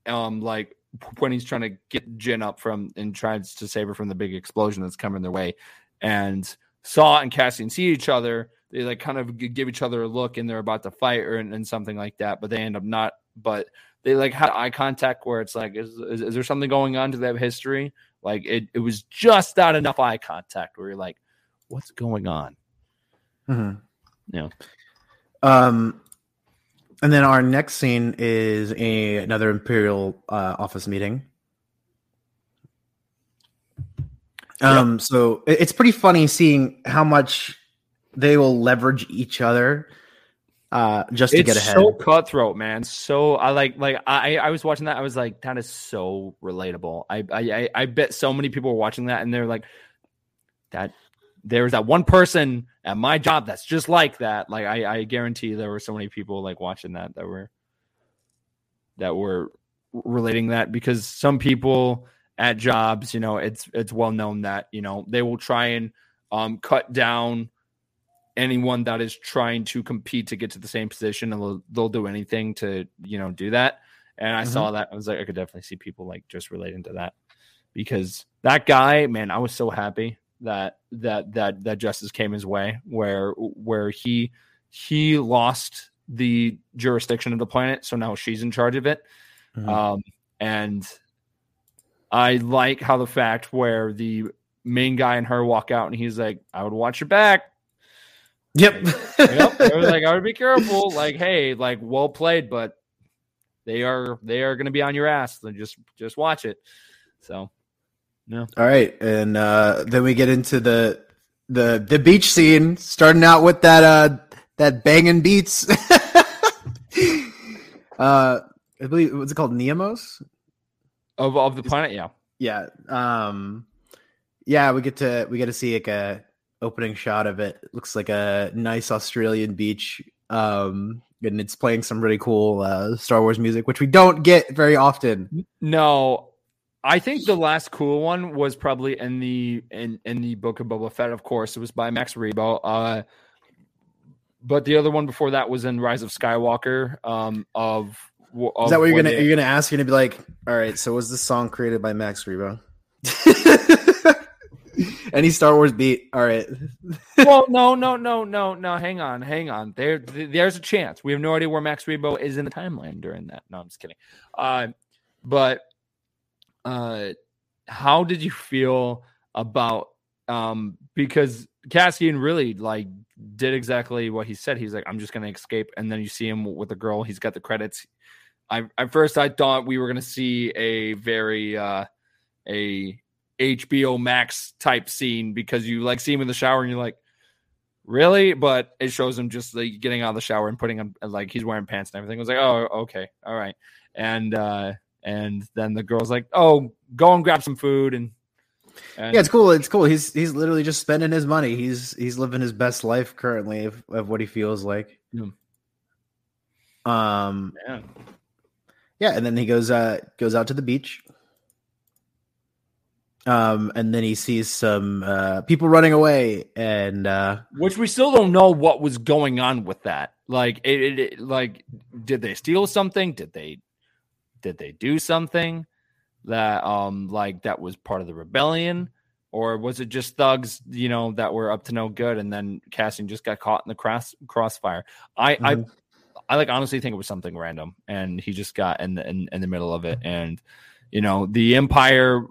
um, like when he's trying to get Jyn up from and tries to save her from the big explosion that's coming their way, and Saw and Cassian see each other. They like kind of give each other a look, and they're about to fight or and, and something like that, but they end up not. But they like had eye contact where it's like, is, is, is there something going on? Do they have history? Like it, it was just not enough eye contact where you're like, what's going on? Mhm. Yeah. Um, and then our next scene is a another Imperial uh, office meeting. Um, so it- it's pretty funny seeing how much they will leverage each other uh, just to it's get ahead. so cutthroat, man. So I like like I I was watching that. I was like, that is so relatable. I I I- I bet so many people were watching that and they're like, that there's that one person at my job that's just like that. Like I I guarantee there were so many people like watching that that were that were relating that because some people at jobs, you know, it's it's well known that you know they will try and um cut down anyone that is trying to compete to get to the same position and they'll, they'll do anything to you know do that. And i saw that i was like i could definitely see people like just relating to that. Because that guy man i was so happy that that that that justice came his way where where he he lost the jurisdiction of the planet. So now she's in charge of it. Mhm. um and i like how the fact where the main guy and her walk out and he's like i would watch your back yep. yep. I was like, I would be careful. Like, hey, like, well played, but they are they are going to be on your ass. So just just watch it. So, no, All right, and uh, then we get into the the the beach scene, starting out with that uh that banging beats. uh, I believe what's it called, Niamos? of of the planet, yeah, Yeah. Um, yeah, we get to we get to see like a opening shot of it. Looks like a nice Australian beach. Um, and it's playing some really cool uh, Star Wars music, which we don't get very often. no. I think the last cool one was probably in the in in the book of Boba Fett. Of course, it was by Max Rebo. Uh, but the other one before that was in Rise of Skywalker. Um, of, of Is that what you're gonna they- you're gonna ask? You're gonna be like, all right. So was this song created by Max Rebo? Any Star Wars beat? All right. well, no, no, no, no, no. Hang on, hang on. There, there's a chance. We have no idea where Max Rebo is in the timeline during that. No, I'm just kidding. Uh, but uh, how did you feel about um because Cassian really like did exactly what he said. He's like, I'm just gonna escape, and then you see him with the girl. He's got the credits. I at first I thought we were gonna see a very uh a HBO Max type scene because you like see him in the shower and you're like, really? But it shows him just like getting out of the shower and putting him like he's wearing pants and everything. I was like, oh, okay, all right. And uh and then the girl's like, oh, go and grab some food and, and Yeah, it's cool. It's cool. He's he's literally just spending his money. He's he's living his best life currently of, of what he feels like. Yeah. Um. yeah. Yeah, and then he goes uh goes out to the beach. Um, and then he sees some uh people running away, and uh which we still don't know what was going on with that. Like it, it, it- like did they steal something? Did they did they do something that um like that was part of the rebellion? Or was it just thugs, you know, that were up to no good and then Cassian just got caught in the cross crossfire? I I Mhm. I like honestly think it was something random and he just got in the in, in the middle of it and you know the empire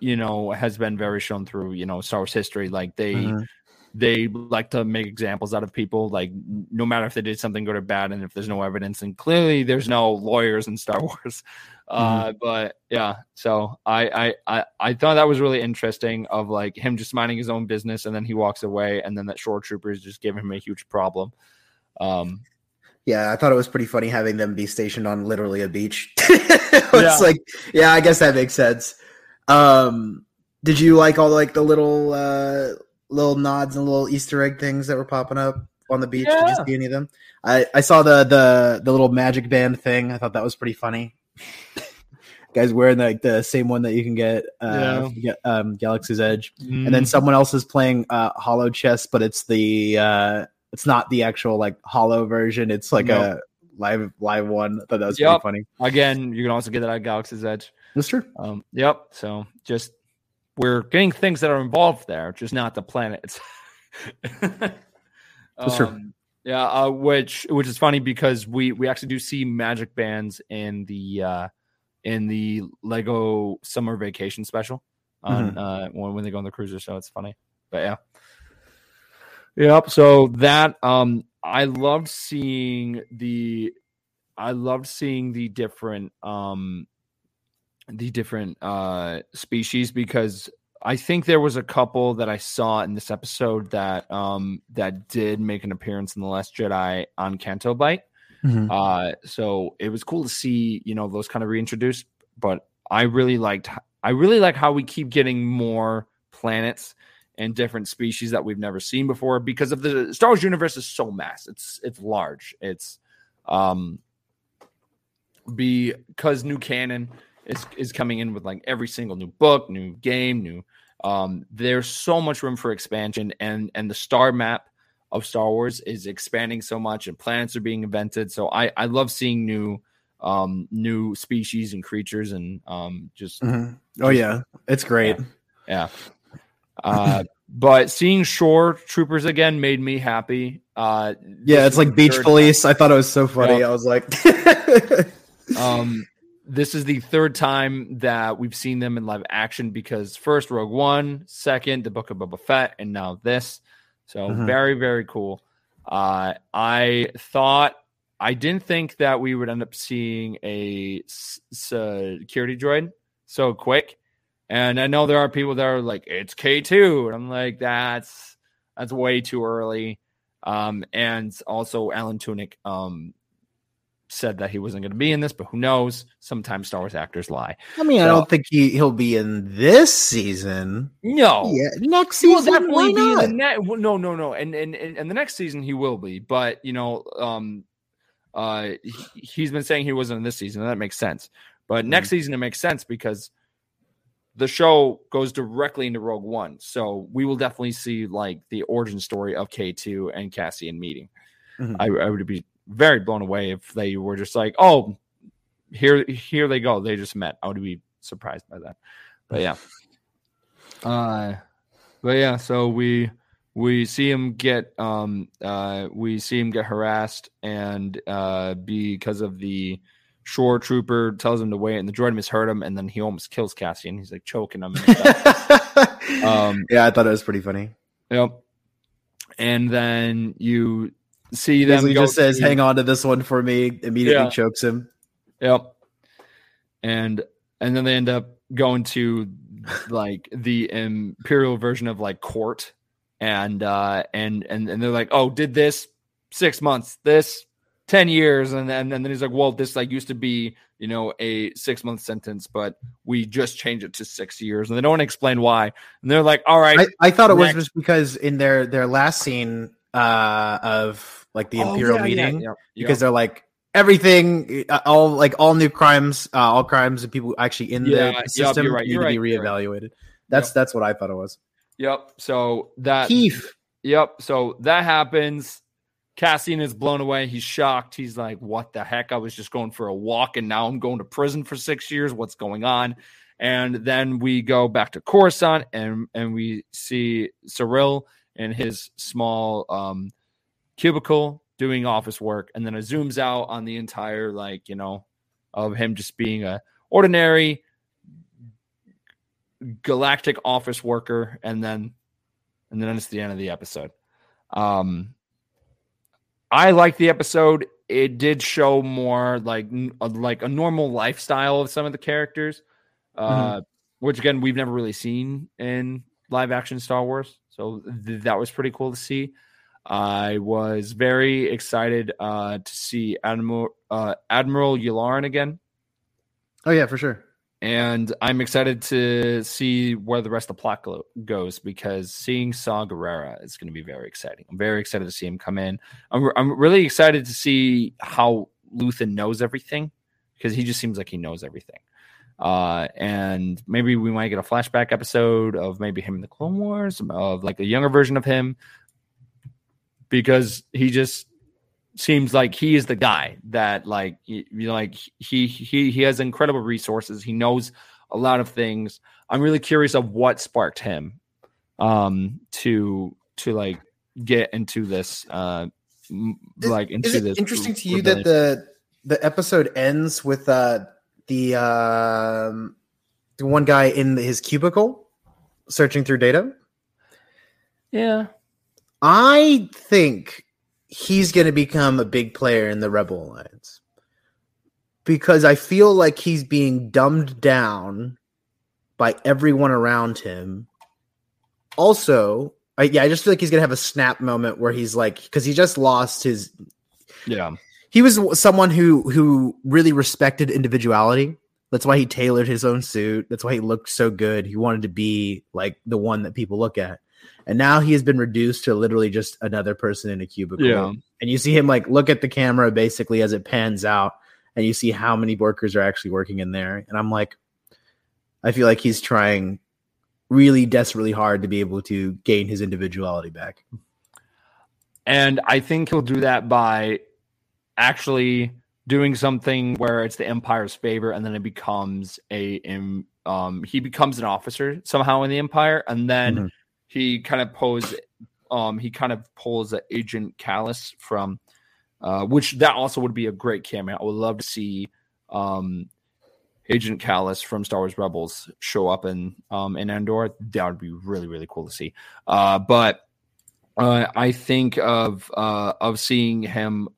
you know has been very shown through you know Star Wars history like they Mhm. they like to make examples out of people like no matter if they did something good or bad and if there's no evidence and clearly there's no lawyers in star wars uh but yeah so I, I i i thought that was really interesting of like him just minding his own business and then he walks away and then that shore troopers just give him a huge problem um yeah, I thought it was pretty funny having them be stationed on literally a beach. it's Yeah. like, yeah, I guess that makes sense. Um, did you like all like the little uh little nods and little Easter egg things that were popping up on the beach? Did you see any of them? I I saw the the the little magic band thing. I thought that was pretty funny. Guys wearing like the same one that you can get uh get, um Galaxy's Edge. and Mm-hmm. then someone else is playing uh holochess but it's the uh it's not the actual like holo version it's like No. a live live one i thought that was Yep. pretty funny again you can also get that at galaxy's edge that's true um yep so just we're getting things that are involved there just not the planets That's true. Um, yeah uh, which which is funny because we we actually do see magic bands in the uh in the lego summer vacation special on Mm-hmm. uh when, when they go on the cruiser so it's funny but yeah Yep. So that um I loved seeing the I loved seeing the different um the different uh species because I think there was a couple that I saw in this episode that um that did make an appearance in the Last Jedi on Canto Bight. Mhm. Uh so it was cool to see, you know, those kind of reintroduced, but I really liked I really like how we keep getting more planets and different species that we've never seen before because of the Star Wars universe is so massive. It's it's large. It's um because new canon is is coming in with like every single new book, new game, new um there's so much room for expansion and and the star map of Star Wars is expanding so much and planets are being invented. So I I love seeing new um new species and creatures and um just Mhm. Oh yeah, it's great. yeah. Uh, but seeing shore troopers again made me happy. Uh, Yeah, it's like beach police. I thought it was so funny. Yeah. I was like, Um, this is the third time that we've seen them in live action because first Rogue One, second the Book of Boba Fett, and now this. So Mhm. very very cool. Uh, I thought I didn't think that we would end up seeing a security droid so quick. And I know there are people that are like, it's K2. And I'm like, that's that's way too early. Um, and also Alan Tudyk um said that he wasn't going to be in this, but who knows? Sometimes Star Wars actors lie. I mean, I don't think he he'll be in this season. No. Yeah, next He will season. definitely why be in the next. No, no, no. And, and and and the next season he will be. But you know, um, uh, he, he's been saying he wasn't in this season. And that makes sense. But next Mm-hmm. season it makes sense because the show goes directly into Rogue One. So we will definitely see like the origin story of K two and Cassian meeting. Mhm. I, I would be very blown away if they were just like, oh, here here they go. They just met. I would be surprised by that. But yeah. Uh but yeah, so we we see him get um uh we see him get harassed and uh because of the shore trooper tells him to wait and the droid misheard him and then he almost kills Cassian. He's like choking him um yeah, I thought it was pretty funny. yep. And then you see He them just says, "Hang on to this one for me." Immediately Yeah. chokes him. Yep. And and then they end up going to like the imperial version of like court and uh and and and they're like, "Oh, did this 6 months, this 10 years." And then and then he's like, "Well, this like used to be, you know, a 6 month sentence, but we just changed it to 6 years." And they don't explain why. And they're like, "All right, I, I thought it was just because in their their last scene uh of like the Oh, imperial yeah, yeah, meeting yeah, because they're like everything uh, all like all new crimes uh, all crimes and people actually in Yeah, the system right, need to be you're right. reevaluated that's Yep. that's what i thought it was Yep. So that Keith. Yep. So that happens. Cassian is blown away. He's shocked. He's like, "What the heck? I was just going for a walk, and now I'm going to prison for six years. What's going on?" And then we go back to Coruscant, and and we see Syril in his small um, cubicle doing office work, and then it zooms out on the entire like you know of him just being a ordinary galactic office worker, and then and then it's the end of the episode. Um, I like the episode. It did show more like like a normal lifestyle of some of the characters, uh, which again we've never really seen in live action Star Wars. So th- that was pretty cool to see. I was very excited uh, to see Admiral uh, Admiral Yularen again oh yeah for sure and I'm excited to see where the rest of the plot go- goes because seeing Saw Gerrera is going to be very exciting. I'm very excited to see him come in. I'm, I'm really excited to see how Luthen knows everything because he just seems like he knows everything. Uh, and maybe we might get a flashback episode of maybe him in the Clone Wars, of like a younger version of him, because he just seems like he is the guy that like you know, like he he he has incredible resources. He knows a lot of things. I'm really curious of what sparked him um to to like get into this uh m- like into is it this interesting to you rebellion. that the the episode ends with uh the um the one guy in his cubicle searching through data? Yeah I think he's going to become a big player in the Rebel Alliance because I feel like he's being dumbed down by everyone around him. Also, I, yeah, I just feel like he's going to have a snap moment where he's like, because he just lost his. Yeah. He was someone who who really respected individuality. That's why he tailored his own suit. That's why he looked so good. He wanted to be like the one that people look at and now he has been reduced to literally just another person in a cubicle. Yeah. And you see him like look at the camera basically as it pans out, and you see how many workers are actually working in there. And I'm like, I feel like he's trying really desperately hard to be able to gain his individuality back. And I think he'll do that by actually doing something where it's the Empire's favor, and then it becomes a um he becomes an officer somehow in the Empire, and then. Mhm he kind of pulls um he kind of pulls agent Kallus from uh which that also would be a great cameo. I would love to see um Agent Kallus from Star Wars Rebels show up in um in Andor. That would be really really cool to see. Uh but uh I think of uh of seeing him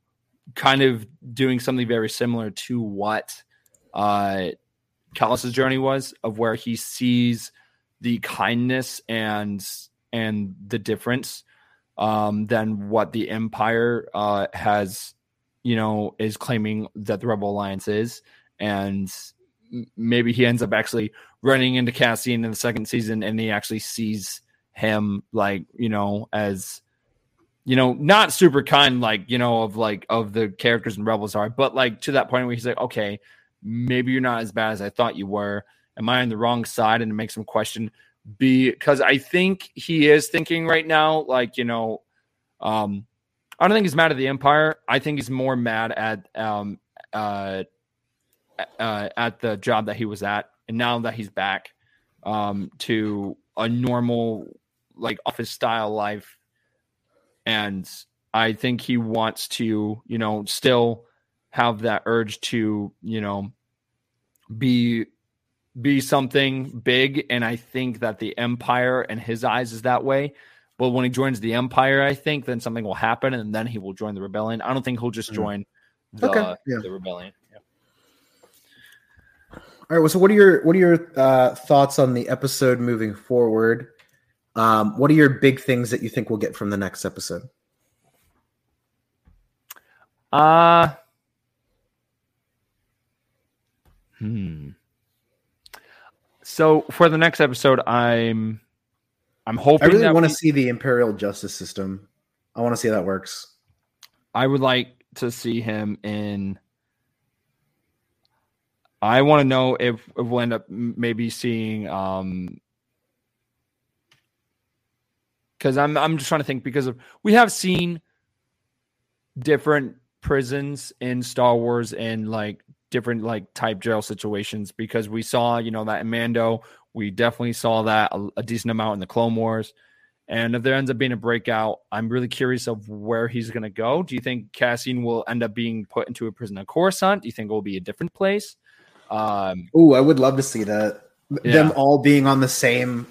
kind of doing something very similar to what uh Kallus's journey was of where he sees the kindness and and the difference um, than what the Empire uh, has, you know, is claiming that the Rebel Alliance is, and maybe he ends up actually running into Cassian in the second season, and he actually sees him like you know as you know not super kind like you know of like of the characters in rebels are but like to that point where he's like okay maybe you're not as bad as i thought you were am I on the wrong side? And it makes him question because I think he is thinking right now, like, you know, um, I don't think he's mad at the Empire. I think he's more mad at um uh, uh at the job that he was at, and now that he's back um to a normal like office style life, and I think he wants to, you know, still have that urge to, you know, be be something big. And I think that the Empire and his eyes is that way. But when he joins the Empire, I think then something will happen and then he will join the rebellion. I don't think he'll just join the, Okay, yeah. the rebellion. Yeah. All right. Well, so what are your what are your uh, thoughts on the episode moving forward? Um, what are your big things that you think we'll get from the next episode? Uh hmm. So for the next episode, I'm I'm hoping. I really want to we- see the imperial justice system. I want to see how that works. I would like to see him in. I want to know if, if we'll end up maybe seeing, um, because I'm I'm just trying to think because of we have seen different prisons in Star Wars and like different like type jail situations because we saw you know that in Mando we definitely saw that a, a decent amount in the Clone Wars. And if there ends up being a breakout, I'm really curious of where he's going to go. Do you think Cassian will end up being put into a prison of Coruscant? Do you think it will be a different place? Um, Oh, I would love to see that. Yeah. Them all being on the same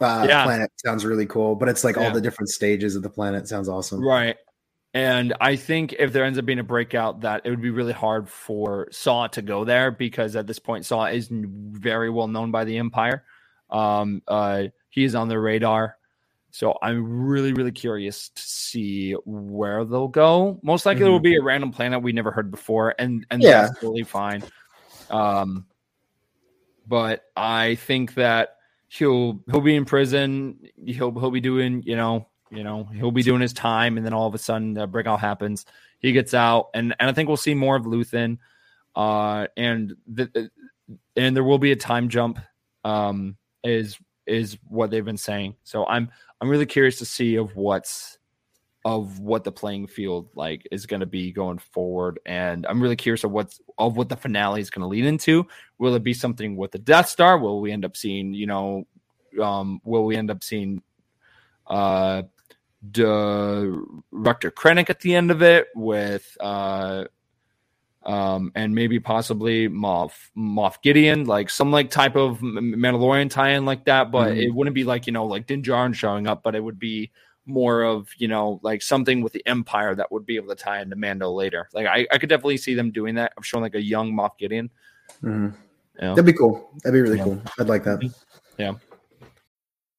uh, Yeah. planet sounds really cool. But it's like Yeah. all the different stages of the planet sounds awesome. right. And I think if there ends up being a breakout, that it would be really hard for Saw to go there because at this point, Saw is very well known by the Empire. Um, uh, he is on their radar. So I'm really, really curious to see where they'll go. Most likely, it will be a random planet we never heard before, and and Yeah. that's totally fine. Um, but I think that he'll he'll be in prison. He'll he'll be doing you know you know he'll be doing his time, and then all of a sudden a breakout happens. He gets out, and and I think we'll see more of Luthen. Uh, and the, and there will be a time jump. Um, is is what they've been saying. So I'm I'm really curious to see of what's of what the playing field like is going to be going forward and i'm really curious of what's of what the finale is going to lead into will it be something with the death star will we end up seeing you know um will we end up seeing uh director krennic at the end of it with uh um and maybe possibly moff moff gideon like some like type of mandalorian tie-in like that but Mhm. it wouldn't be like you know like din Djarin showing up but it would be more of you know like something with the Empire that would be able to tie into Mando later. Like I, I could definitely see them doing that. I'm showing like a young Moff Gideon. Mhm. You know? That'd be cool. That'd be really Yeah. cool. I'd like that. Yeah.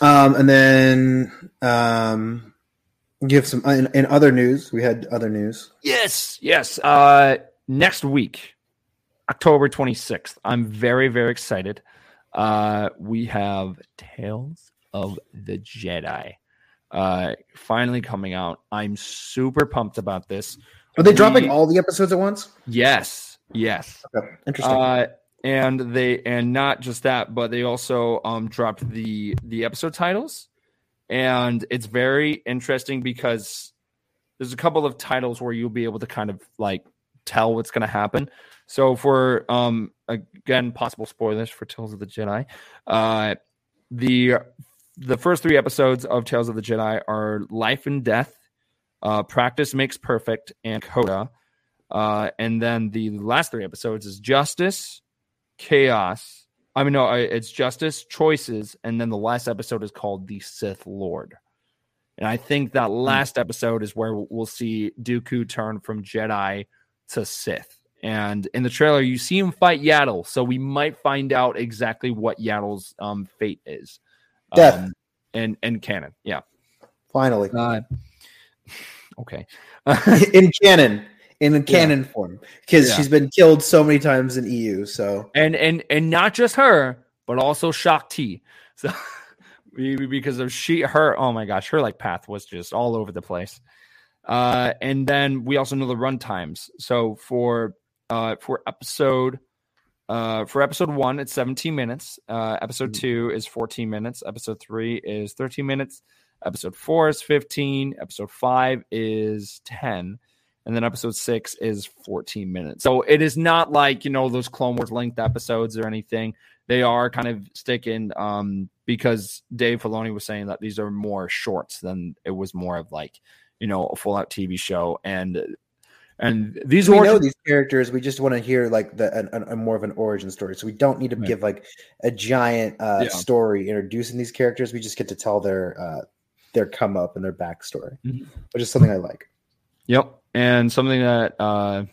Um, and then um, give some in, in other news. We had other news. Yes, yes. Uh, next week, October 26th. I'm very, very excited. Uh, we have Tales of the Jedi uh, finally coming out. I'm super pumped about this. Are they dropping all the episodes at once? Yes, yes. Okay, interesting. Uh, and they and not just that, but they also um dropped the the episode titles, and it's very interesting because there's a couple of titles where you'll be able to kind of like tell what's going to happen. So for um again possible spoilers for Tales of the Jedi, uh the the first three episodes of Tales of the Jedi are Life and Death, uh, Practice Makes Perfect, and Coda. Uh, and then the last three episodes is Justice, Chaos. I mean, no, it's Justice, Choices, and then the last episode is called The Sith Lord. And I think that last episode is where we'll see Dooku turn from Jedi to Sith. And in the trailer, you see him fight Yaddle, so we might find out exactly what Yaddle's um, fate is. Death. Um, and and canon, yeah. Finally, Uh, okay. in canon, in the canon form, because Yeah. she's been killed so many times in EU. So and and and not just her, but also Shaak Ti. So because of she her oh my gosh, her like path was just all over the place. Uh and then we also know the run times. So for uh for episode uh for episode 1 it's 17 minutes. Uh episode 2 is 14 minutes. Episode 3 is 13 minutes. Episode 4 is 15, episode 5 is 10 and then episode six is 14 minutes. So it is not like, you know, those Clone Wars length episodes or anything. They are kind of sticking um, because Dave Filoni was saying that these are more shorts than it was more of like, you know, a full out TV show. And and these we were know these characters. We just want to hear like the an, an, a more of an origin story. So we don't need to Right. give like a giant uh, Yeah. story introducing these characters. We just get to tell their uh, their come up and their backstory, Mhm. which is something I like. Yep. And something that uh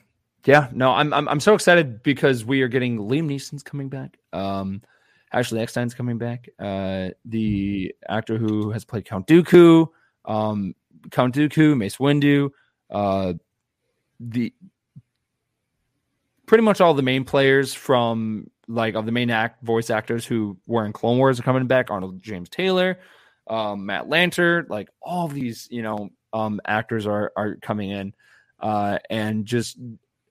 yeah, no, I'm I'm I'm so excited because we are getting Liam Neeson's coming back. Um Ashley Eckstein's coming back. Uh the actor who has played Count Dooku, um Count Dooku, Mace Windu, uh the pretty much all the main players from like of the main act voice actors who were in Clone Wars are coming back. Arnold James Taylor, um, Matt Lanter, like all these, you know, um, actors are are coming in, uh, and just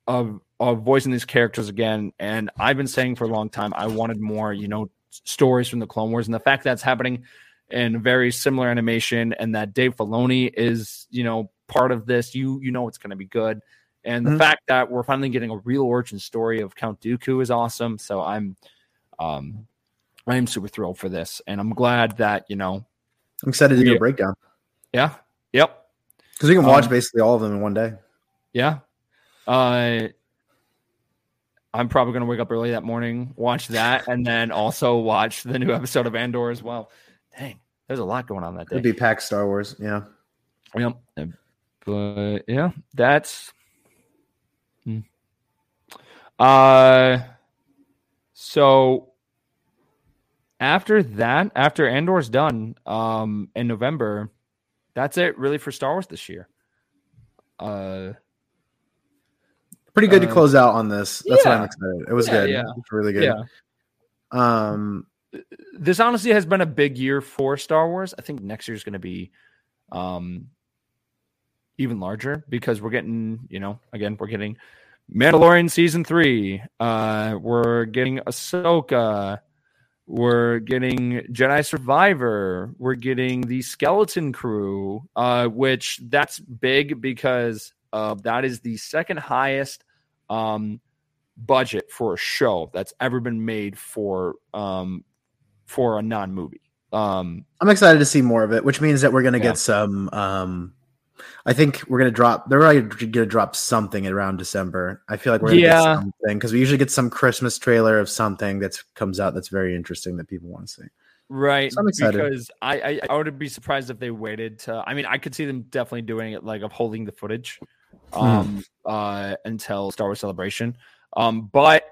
of of voicing these characters again. And I've been saying for a long time I wanted more, you know, stories from the Clone Wars, and the fact that's happening in very similar animation, and that Dave Filoni is, you know, part of this, you you know, it's going to be good. And the Mhm. fact that we're finally getting a real origin story of Count Dooku is awesome. So I'm, um, I am super thrilled for this, and I'm glad that you know, I'm excited to do a breakdown yeah, yep, because we can watch Um, basically all of them in one day. Yeah. Uh I'm probably gonna wake up early that morning, watch that, and then also watch the new episode of Andor as well. Dang, there's a lot going on that day. It'd be packed Star Wars. Yeah. Yep. But yeah, that's Hmm. uh so after that, after Andor's done, um in November, that's it really for Star Wars this year. Uh Pretty good to Uh, close out on this. That's what I'm excited. It was Yeah, good. yeah. It's really good. yeah. Um, this honestly has been a big year for Star Wars. I think next year's going to be um even larger because we're getting, you know, again, we're getting Mandalorian season 3. Uh we're getting Ahsoka. We're getting Jedi Survivor. We're getting the Skeleton Crew, uh, which that's big because uh, that is the second highest um, budget for a show that's ever been made for um, for a non movie. Um, I'm excited to see more of it, which means that we're gonna Yeah. get some. I think we're gonna drop. They're already gonna drop something around December. I feel like we're gonna Yeah. get something because we usually get some Christmas trailer of something that comes out that's very interesting that people want to see. Right. So I'm excited. Because I, I I would be surprised if they waited to I mean I could see them definitely doing it like of holding the footage Hmm. um uh until Star Wars Celebration. Um but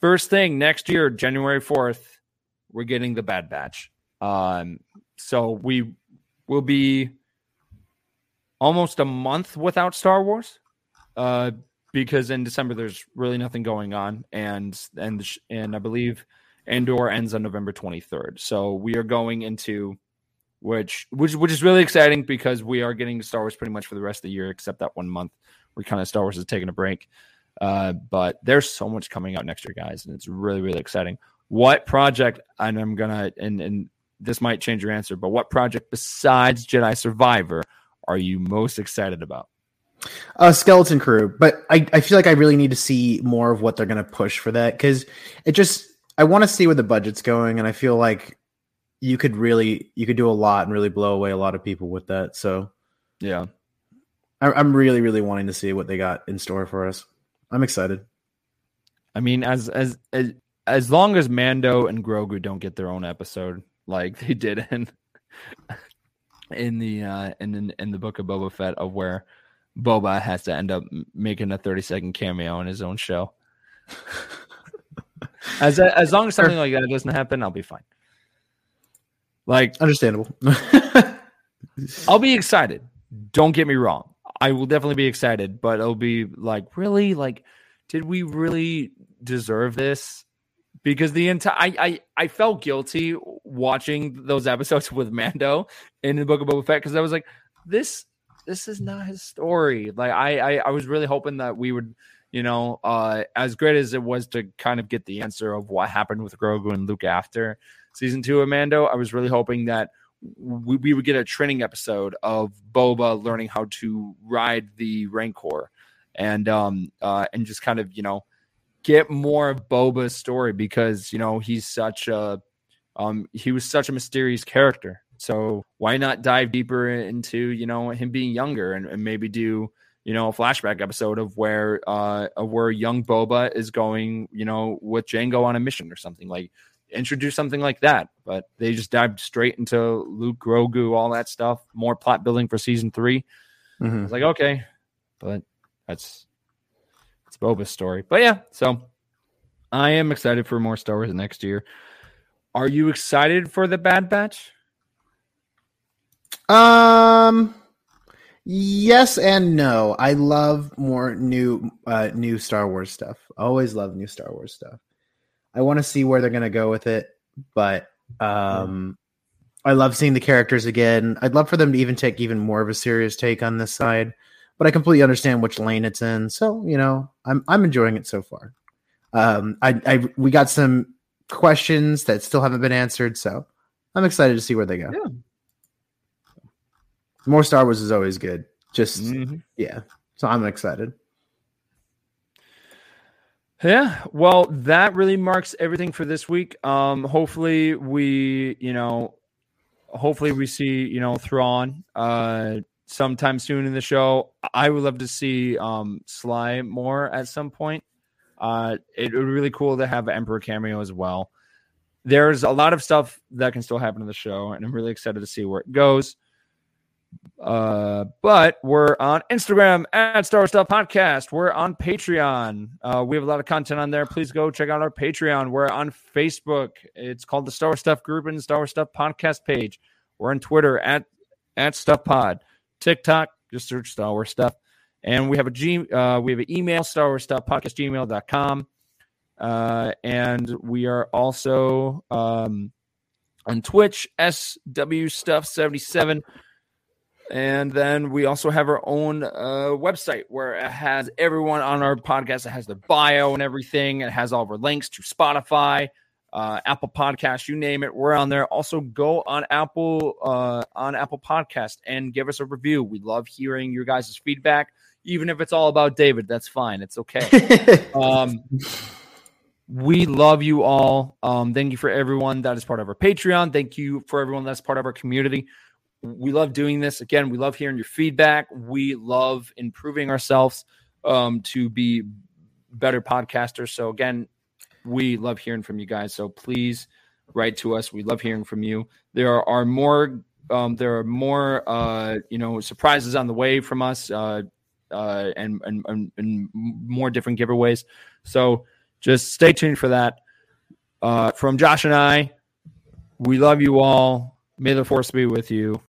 first thing next year, January 4th, we're getting the Bad Batch. Um so we will be almost a month without Star Wars. Uh because in December there's really nothing going on and and and I believe Andor ends on November 23rd. So we are going into which which which is really exciting because we are getting Star Wars pretty much for the rest of the year except that one month where kind of Star Wars is taking a break. Uh, but there's so much coming out next year, guys, and it's really really exciting. What project? And I'm gonna and and this might change your answer, but what project besides Jedi Survivor are you most excited about? Uh, Skeleton Crew, but I, I feel like I really need to see more of what they're going to push for that because it just I want to see where the budget's going, and I feel like you could really you could do a lot and really blow away a lot of people with that. So Yeah, I, I'm really really wanting to see what they got in store for us. I'm excited. I mean, as as as as long as Mando and Grogu don't get their own episode like they did in in the uh in in, in the book of Boba Fett of where Boba has to end up making a 30 second cameo in his own show. as as long as something like that doesn't happen, I'll be fine. Like Understandable. I'll be excited. Don't get me wrong. I will definitely be excited, but it'll be like, really? Like, did we really deserve this? Because the entire I, I I felt guilty watching those episodes with Mando in the Book of Boba Fett because I was like, this this is not his story. Like I, I I was really hoping that we would, you know, uh as great as it was to kind of get the answer of what happened with Grogu and Luke after season two of Mando, I was really hoping that we, we would get a training episode of Boba learning how to ride the Rancor and um uh and just kind of you know get more of Boba's story because you know he's such a um he was such a mysterious character so why not dive deeper into you know him being younger and, and maybe do you know a flashback episode of where uh of where young Boba is going you know with Jango on a mission or something like introduce something like that. But they just dived straight into Luke Grogu, all that stuff, more plot building for season three. I Mhm. was like, okay, but that's Boba's story. But yeah, so I am excited for more Star Wars next year. Are you excited for the Bad Batch? Um, yes and no. I love more new, uh, new Star Wars stuff. Always love new Star Wars stuff. I want to see where they're gonna go with it, but um, I love seeing the characters again. I'd love for them to even take even more of a serious take on this side, but I completely understand which lane it's in. So you know, I'm I'm enjoying it so far. Um, I, I we got some questions that still haven't been answered, so I'm excited to see where they go. Yeah. More Star Wars is always good. Just Mhm. yeah. So I'm excited. Yeah, well, that really marks everything for this week. Um, hopefully we, you know, hopefully we see, you know, Thrawn uh sometime soon in the show. I would love to see um Sly Moore at some point. Uh it would be really cool to have Emperor cameo as well. There's a lot of stuff that can still happen in the show, and I'm really excited to see where it goes. Uh, but we're on Instagram at Star Wars Stuff Podcast. We're on Patreon. Uh, we have a lot of content on there. Please go check out our Patreon. We're on Facebook. It's called the Star Wars Stuff Group and Star Wars Stuff Podcast page. We're on Twitter at at Stuff Pod. TikTok, just search Star Wars Stuff. And we have a G uh, we have an email, Star Wars Stuff Podcast gmail.com. Uh, and we are also um on Twitch, SW Stuff 77. And then we also have our own uh, website where it has everyone on our podcast. It has their bio and everything. It has all of our links to Spotify, uh, Apple Podcast, you name it, we're on there. Also, go on Apple uh, on Apple Podcast and give us a review. We love hearing your guys' feedback, even if it's all about David. That's fine. It's okay. um, we love you all. Um, thank you for everyone that is part of our Patreon. Thank you for everyone that's part of our community. We love doing this. Again, we love hearing your feedback. We love improving ourselves um, to be better podcasters. So again, we love hearing from you guys. So please write to us. We love hearing from you. There are more. Um, there are more. Uh, you know, surprises on the way from us, uh, uh, and, and and and more different giveaways. So just stay tuned for that. Uh, from Josh and I, we love you all. May the force be with you.